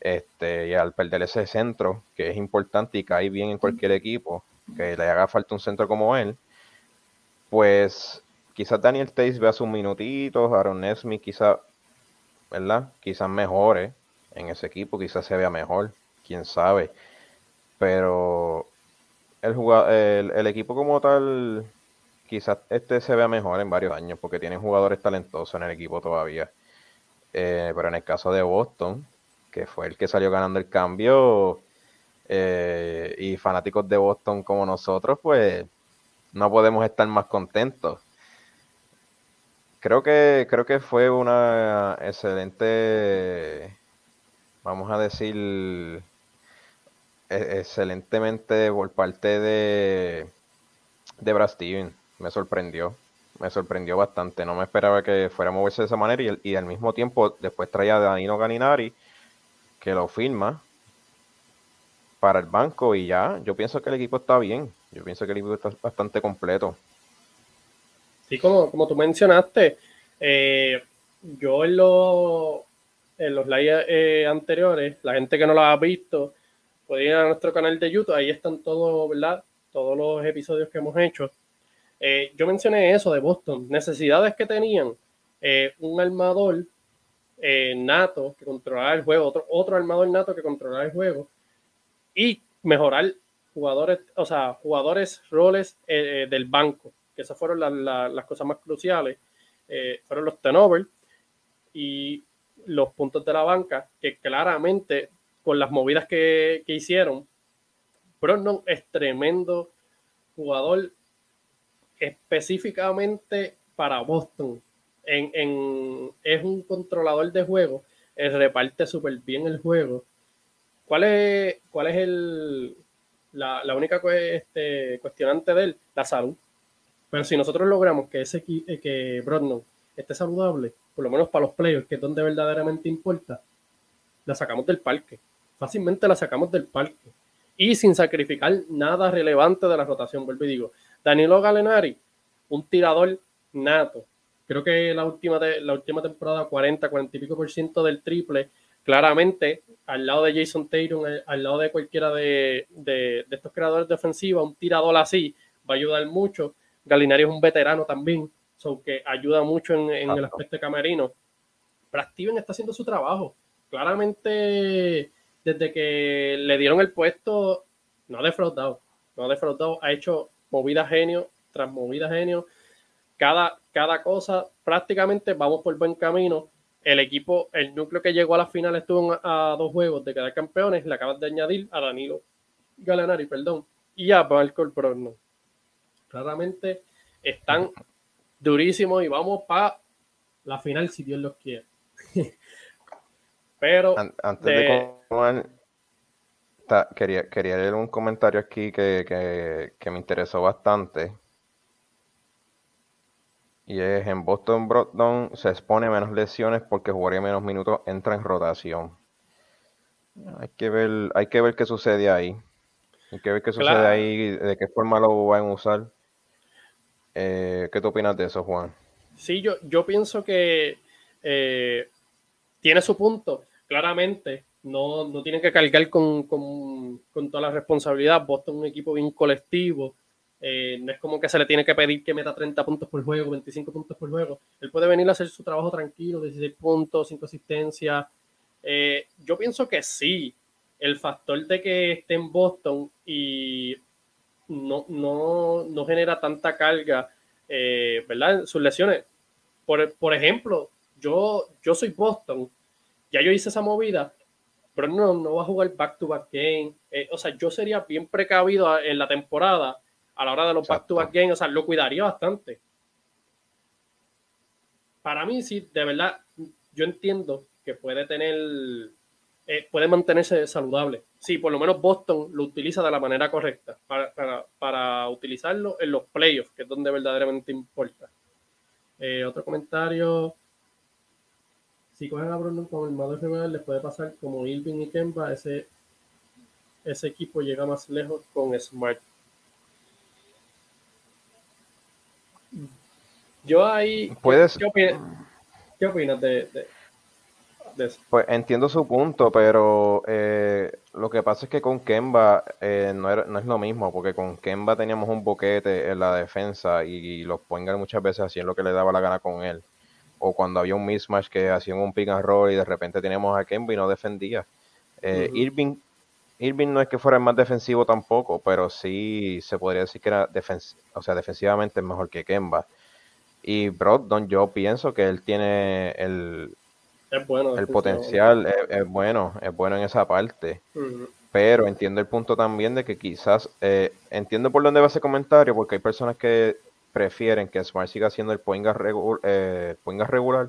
Este, y al perder ese centro, que es importante y cae bien en cualquier equipo, que le haga falta un centro como él, pues quizás Daniel Tays vea sus minutitos, Aaron Nesmith quizás, ¿verdad? Quizás mejore en ese equipo, quizás se vea mejor, quién sabe. Pero el, equipo como tal, quizás este se vea mejor en varios años porque tienen jugadores talentosos en el equipo todavía. Eh, pero en el caso de Boston, que fue el que salió ganando el cambio, eh, y fanáticos de Boston como nosotros, pues no podemos estar más contentos. Creo que, creo que fue una excelente, vamos a decir, excelentemente por parte de, de. Me sorprendió. Me sorprendió bastante. No me esperaba que fuera a moverse de esa manera. Y, al mismo tiempo, después traía a Danilo Ganinari, que lo firma para el banco. Y ya, yo pienso que el equipo está bien. Yo pienso que el equipo está bastante completo. Sí, como, como tú mencionaste, eh, yo en, los en los lives eh, anteriores, la gente que no lo ha visto, pueden ir a nuestro canal de YouTube, ahí están todos, ¿verdad? Todos los episodios que hemos hecho. Eh, yo mencioné eso de Boston, necesidades que tenían eh, un armador eh, nato que controlara el juego, otro, otro armador nato que controlara el juego y mejorar jugadores, o sea, jugadores, roles del banco, que esas fueron las cosas más cruciales, fueron los turnovers y los puntos de la banca, que claramente con las movidas que, hicieron. Brogdon es tremendo jugador específicamente para Boston. En, es un controlador de juego, él reparte súper bien el juego. ¿Cuál es, cuál es el, la, única este, cuestionante de él? La salud. Pero si nosotros logramos que ese que Brogdon esté saludable, por lo menos para los players, que es donde verdaderamente importa, la sacamos del parque fácilmente la sacamos del parque y sin sacrificar nada relevante de la rotación. Vuelvo y digo, Danilo Galenari, un tirador nato. Creo que la última, de, la última temporada, 40, 40 y pico por ciento del triple, claramente al lado de Jason Tatum, eh, al lado de cualquiera de, estos creadores de ofensiva, un tirador así va a ayudar mucho. Galinari es un veterano también, so que ayuda mucho en, el aspecto de camerino. Pero Steven está haciendo su trabajo. Claramente desde que le dieron el puesto, no ha defraudado, no ha defraudado, ha hecho movida genio tras movida genio. Cada, cada cosa, prácticamente vamos por buen camino. El equipo, el núcleo que llegó a la final estuvo a, dos juegos de quedar campeones. Le acabas de añadir a Danilo Galanari, perdón, y a Marco Brogno. Claramente están durísimos y vamos para la final si Dios los quiere. Pero antes de, quería, quería leer un comentario aquí que, me interesó bastante. Y es en Boston Broaddown se expone menos lesiones porque jugaría menos minutos, entra en rotación. Hay que ver, hay que ver qué sucede ahí. Hay que ver qué sucede ahí, de qué forma lo van a usar. Eh, ¿Qué tú opinas de eso, Juan? Sí, yo, yo pienso que eh, tiene su punto. Claramente, no, no tienen que cargar con, toda la responsabilidad. Boston es un equipo bien colectivo. Eh, no es como que se le tiene que pedir que meta 30 puntos por juego, 25 puntos por juego. Él puede venir a hacer su trabajo tranquilo, 16 puntos, 5 asistencias. Eh, yo pienso que sí. El factor de que esté en Boston y no, no, no genera tanta carga, eh, ¿verdad? Sus lesiones. Por, por ejemplo, yo, yo soy Boston, ya yo hice esa movida, pero no, no va a jugar back-to-back game. o sea, yo sería bien precavido en la temporada a la hora de los back-to-back games, o sea, lo cuidaría bastante. Para mí, sí, de verdad, yo entiendo que puede tener, eh, puede mantenerse saludable. Sí, por lo menos Boston lo utiliza de la manera correcta para, utilizarlo en los playoffs, que es donde verdaderamente importa. Eh, otro comentario. Si cogen a Brandon como el malo general, les puede pasar como Irving y Kemba, ese, ese equipo llega más lejos con Smart. Yo ahí. ¿Puedes... ¿Qué, opinas, de, eso? Pues entiendo su punto, pero eh, lo que pasa es que con Kemba eh, no, no, es lo mismo, porque con Kemba teníamos un boquete en la defensa y, los Poingar muchas veces hacían lo que le daba la gana con él. O cuando había un mismatch que hacían un pick and roll y de repente teníamos a Kemba y no defendía. Eh, Irving, Irving no es que fuera el más defensivo tampoco, pero sí se podría decir que era o sea, defensivamente mejor que Kemba. Y Brogdon, yo pienso que él tiene el, el potencial, es, bueno, es bueno en esa parte. Pero entiendo el punto también de que quizás, eh, entiendo por dónde va ese comentario, porque hay personas que prefieren que Smart siga siendo el point eh, regular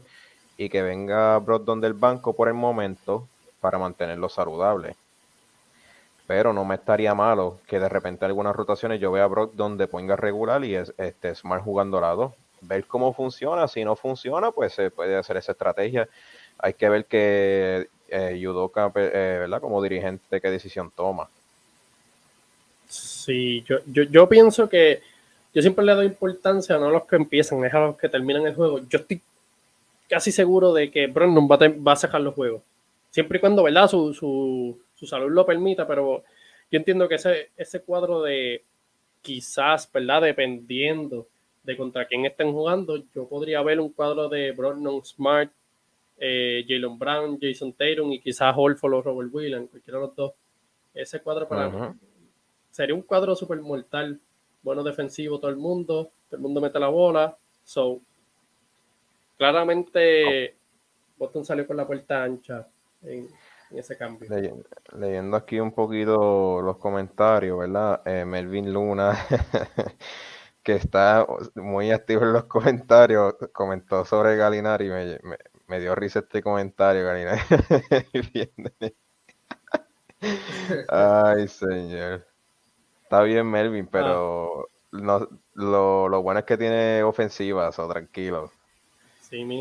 y que venga Brogdon del banco por el momento para mantenerlo saludable. Pero no me estaría malo que de repente algunas rotaciones yo vea a Brogdon de regular y es, este Smart jugando lado ver cómo funciona. Si no funciona, pues se puede hacer esa estrategia. Hay que ver que eh, Yudoka, eh, ¿verdad? Como dirigente, qué decisión toma. Sí, yo, yo pienso que yo siempre le doy importancia no a los que empiezan, es a los que terminan el juego. Yo estoy casi seguro de que Brandon va a, va a cerrar los juegos. Siempre y cuando, ¿verdad? Su, su, su salud lo permita, pero yo entiendo que ese, ese cuadro de quizás, ¿verdad? Dependiendo de contra quién estén jugando, yo podría ver un cuadro de Brogdon Smart, eh, Jalen Brown, Jason Tatum y quizás Holford o Robert Williams, cualquiera de los dos. Ese cuadro para mí sería un cuadro súper mortal, bueno defensivo todo el mundo, todo el mundo mete la bola. So, claramente Boston salió con la puerta ancha en, ese cambio. leyendo aquí un poquito los comentarios, ¿verdad? Eh, Melvin Luna que está muy activo en los comentarios, comentó sobre Galinari y me, me, dio risa este comentario, Galinari. Ay, señor. Está bien, Melvin, pero no, lo, lo, bueno es que tiene ofensivas, o tranquilo.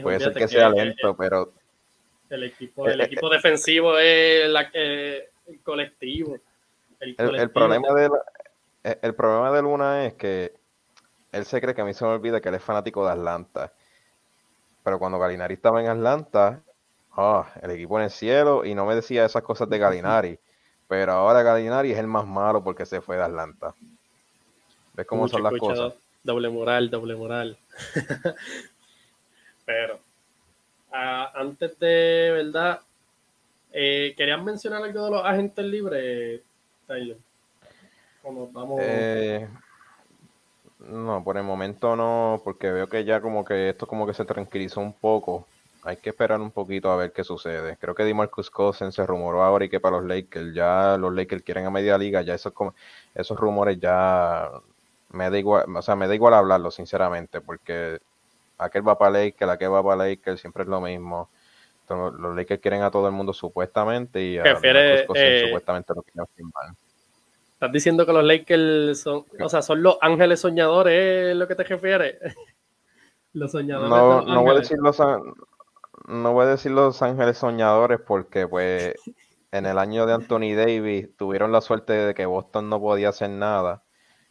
Puede ser que sea lento, pero. El equipo, el equipo defensivo es la, el colectivo. El, el, problema de el problema de Luna es que él se cree que a mí se me olvida que él es fanático de Atlanta. Pero cuando Galinari estaba en Atlanta, oh, el equipo en el cielo y no me decía esas cosas de Galinari. Pero ahora Galinari es el más malo porque se fue de Atlanta. ¿Ves cómo son las cosas? Doble moral, doble moral. Pero ah, antes de verdad, eh, ¿querían mencionar algo de los agentes libres, Tyler? vamos. Eh, no, por el momento no, porque veo que ya como que esto como que se tranquilizó un poco. Hay que esperar un poquito a ver qué sucede. Creo que DiMarcus Cousins se rumoró ahora y que para los Lakers ya los Lakers quieren a media liga, ya esos esos rumores ya me da igual, o sea, me da igual hablarlo sinceramente, porque aquel va para Lakers, aquel va para Lakers, siempre es lo mismo. los Lakers quieren a todo el mundo supuestamente y a eh, supuestamente lo quieren firmar. Estás diciendo que los Lakers son, o sea, son los ángeles soñadores, ¿es lo que te refieres? los soñadores. No, no voy a decir los no voy a decir los ángeles soñadores porque pues en el año de Anthony Davis tuvieron la suerte de que Boston no podía hacer nada,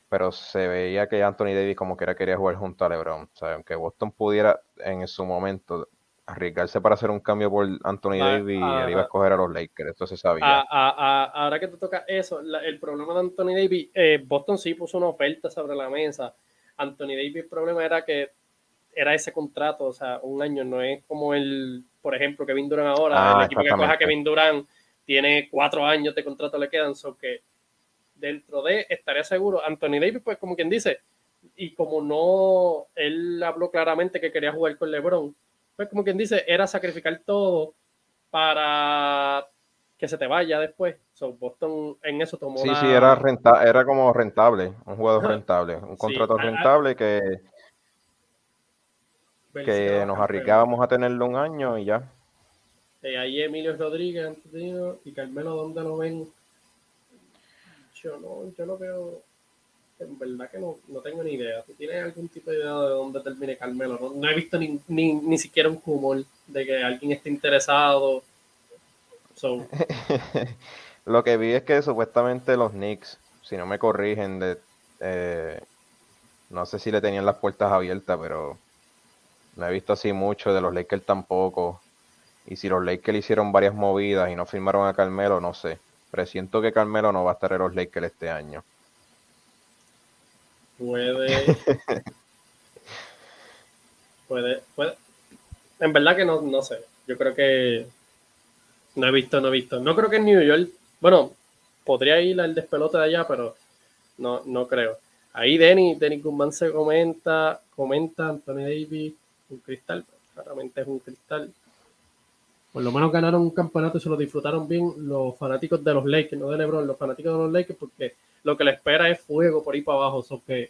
pero se veía que Anthony Davis como que era quería jugar junto a LeBron. O sea, aunque Boston pudiera en su momento arriesgarse para hacer un cambio por Anthony Davis y él iba a escoger a los Lakers, eso se sabía. ahora que tú tocas eso, el problema de Anthony Davis, eh, Boston sí puso una oferta sobre la mesa. Anthony Davis, el problema era que era ese contrato, o sea, un año, no es como el, por ejemplo, Kevin Durant ahora, el ah, equipo que coja Kevin Durant tiene cuatro años de contrato le quedan, so que dentro de, estaría seguro, Anthony Davis, pues como quien dice, y como no, él habló claramente que quería jugar con LeBron, pues como quien dice, era sacrificar todo para que se te vaya después. So, Boston en eso tomó. Sí, sí, era, renta era como rentable, un jugador rentable, un contrato rentable que, que nos arriesgábamos a tenerlo un año y ya. Eh, ahí Emilio Rodríguez y Carmelo, ¿dónde lo ven? Yo no, yo no veo en verdad que no, no, tengo ni idea. ¿Tú tienes algún tipo de idea de dónde termine Carmelo? No, he visto ni, ni, ni, siquiera un humor de que alguien esté interesado. Lo que vi es que supuestamente los Knicks, si no me corrigen, de, eh, no sé si le tenían las puertas abiertas, pero no he visto así mucho de los Lakers tampoco. Y si los Lakers hicieron varias movidas y no firmaron a Carmelo, no sé. Presiento que Carmelo no va a estar en los Lakers este año. Puede. puede, puede. En verdad que no, no sé. Yo creo que. No he visto, no he visto. No creo que en New York. Bueno, podría ir al despelote de allá, pero no, no creo. Ahí Denny, Denny Guzmán se comenta, comenta Anthony Davis, un cristal, claramente es un cristal. Por lo menos ganaron un campeonato y se lo disfrutaron bien los fanáticos de los Lakers, no de LeBron, los fanáticos de los Lakers, porque lo que le espera es fuego por ahí para abajo. So que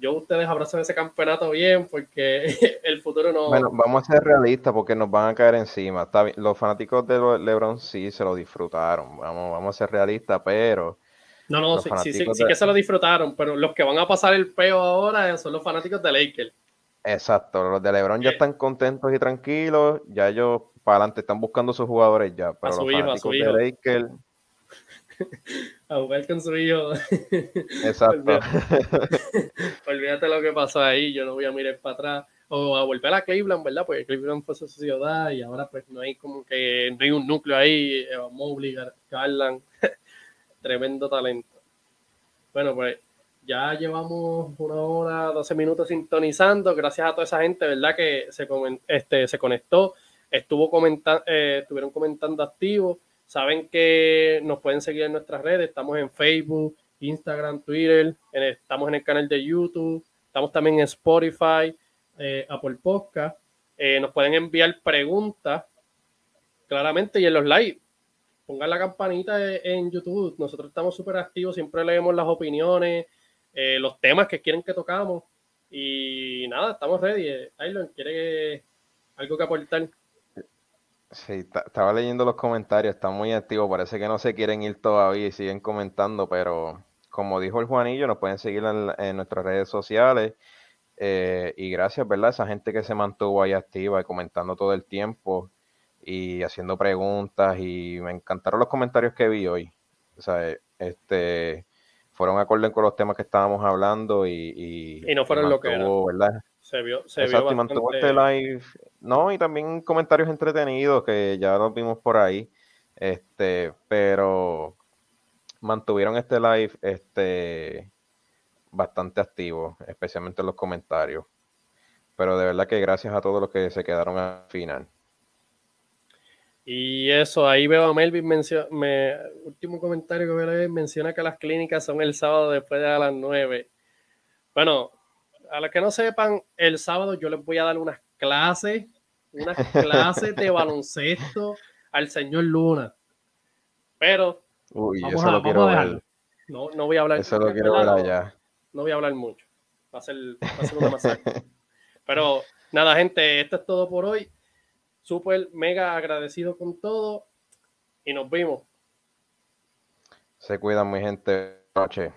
yo ustedes abrazan ese campeonato bien porque el futuro no. Bueno, vamos a ser realistas porque nos van a caer encima. Los fanáticos de LeBron sí se lo disfrutaron. Vamos, vamos a ser realistas, pero. No, no, sí, sí, sí, que se lo disfrutaron, pero los que van a pasar el peo ahora son los fanáticos de Lakers. Exacto, los de LeBron ya están contentos y tranquilos, ya ellos para adelante están buscando sus jugadores ya, pero los fanáticos de Lakers a jugar con su hijo. Exacto. Olvídate, lo que pasó ahí, yo no voy a mirar para atrás. O a volver a Cleveland, ¿verdad? Porque Cleveland fue su ciudad y ahora pues no hay como que, no hay un núcleo ahí, eh, Mobley, Garland, tremendo talento. Bueno, pues ya llevamos una hora, 12 minutos sintonizando, gracias a toda esa gente, ¿verdad? Que se, este, se conectó, estuvo comentando, eh, estuvieron comentando activos Saben que nos pueden seguir en nuestras redes, estamos en Facebook, Instagram, Twitter, estamos en el canal de YouTube, estamos también en Spotify, eh, Apple Podcast. Eh, nos pueden enviar preguntas claramente y en los likes. Pongan la campanita en YouTube. Nosotros estamos súper activos, siempre leemos las opiniones, eh, los temas que quieren que tocamos. Y nada, estamos ready. Taylor, ¿quiere algo que aportar? Sí, estaba leyendo los comentarios, está muy activo, parece que no se quieren ir todavía y siguen comentando, pero como dijo el Juanillo, nos pueden seguir en, nuestras redes sociales. Eh, y gracias, ¿verdad? Esa gente que se mantuvo ahí activa y comentando todo el tiempo y haciendo preguntas y me encantaron los comentarios que vi hoy. O sea, este, fueron acorde con los temas que estábamos hablando y... Y, no fueron lo que era. ¿verdad? Se vio, se Exacto, vio este live. No, y también comentarios entretenidos que ya los vimos por ahí. Este, pero mantuvieron este live este bastante activo, especialmente en los comentarios. Pero de verdad que gracias a todos los que se quedaron al final. Y eso, ahí veo a Melvin menciona, me, último comentario que veo menciona que las clínicas son el sábado después de a las 9. Bueno, a los que no sepan, el sábado yo les voy a dar unas clases, unas clases de baloncesto al señor Luna. Pero Uy, vamos, a, lo quiero ver. No, no voy a hablar. Eso lo quiero ver allá. No voy a hablar mucho. Va a ser, va a ser una masacre. Pero nada, gente, esto es todo por hoy. Súper mega agradecido con todo y nos vimos. Se cuidan, mi gente. Noche.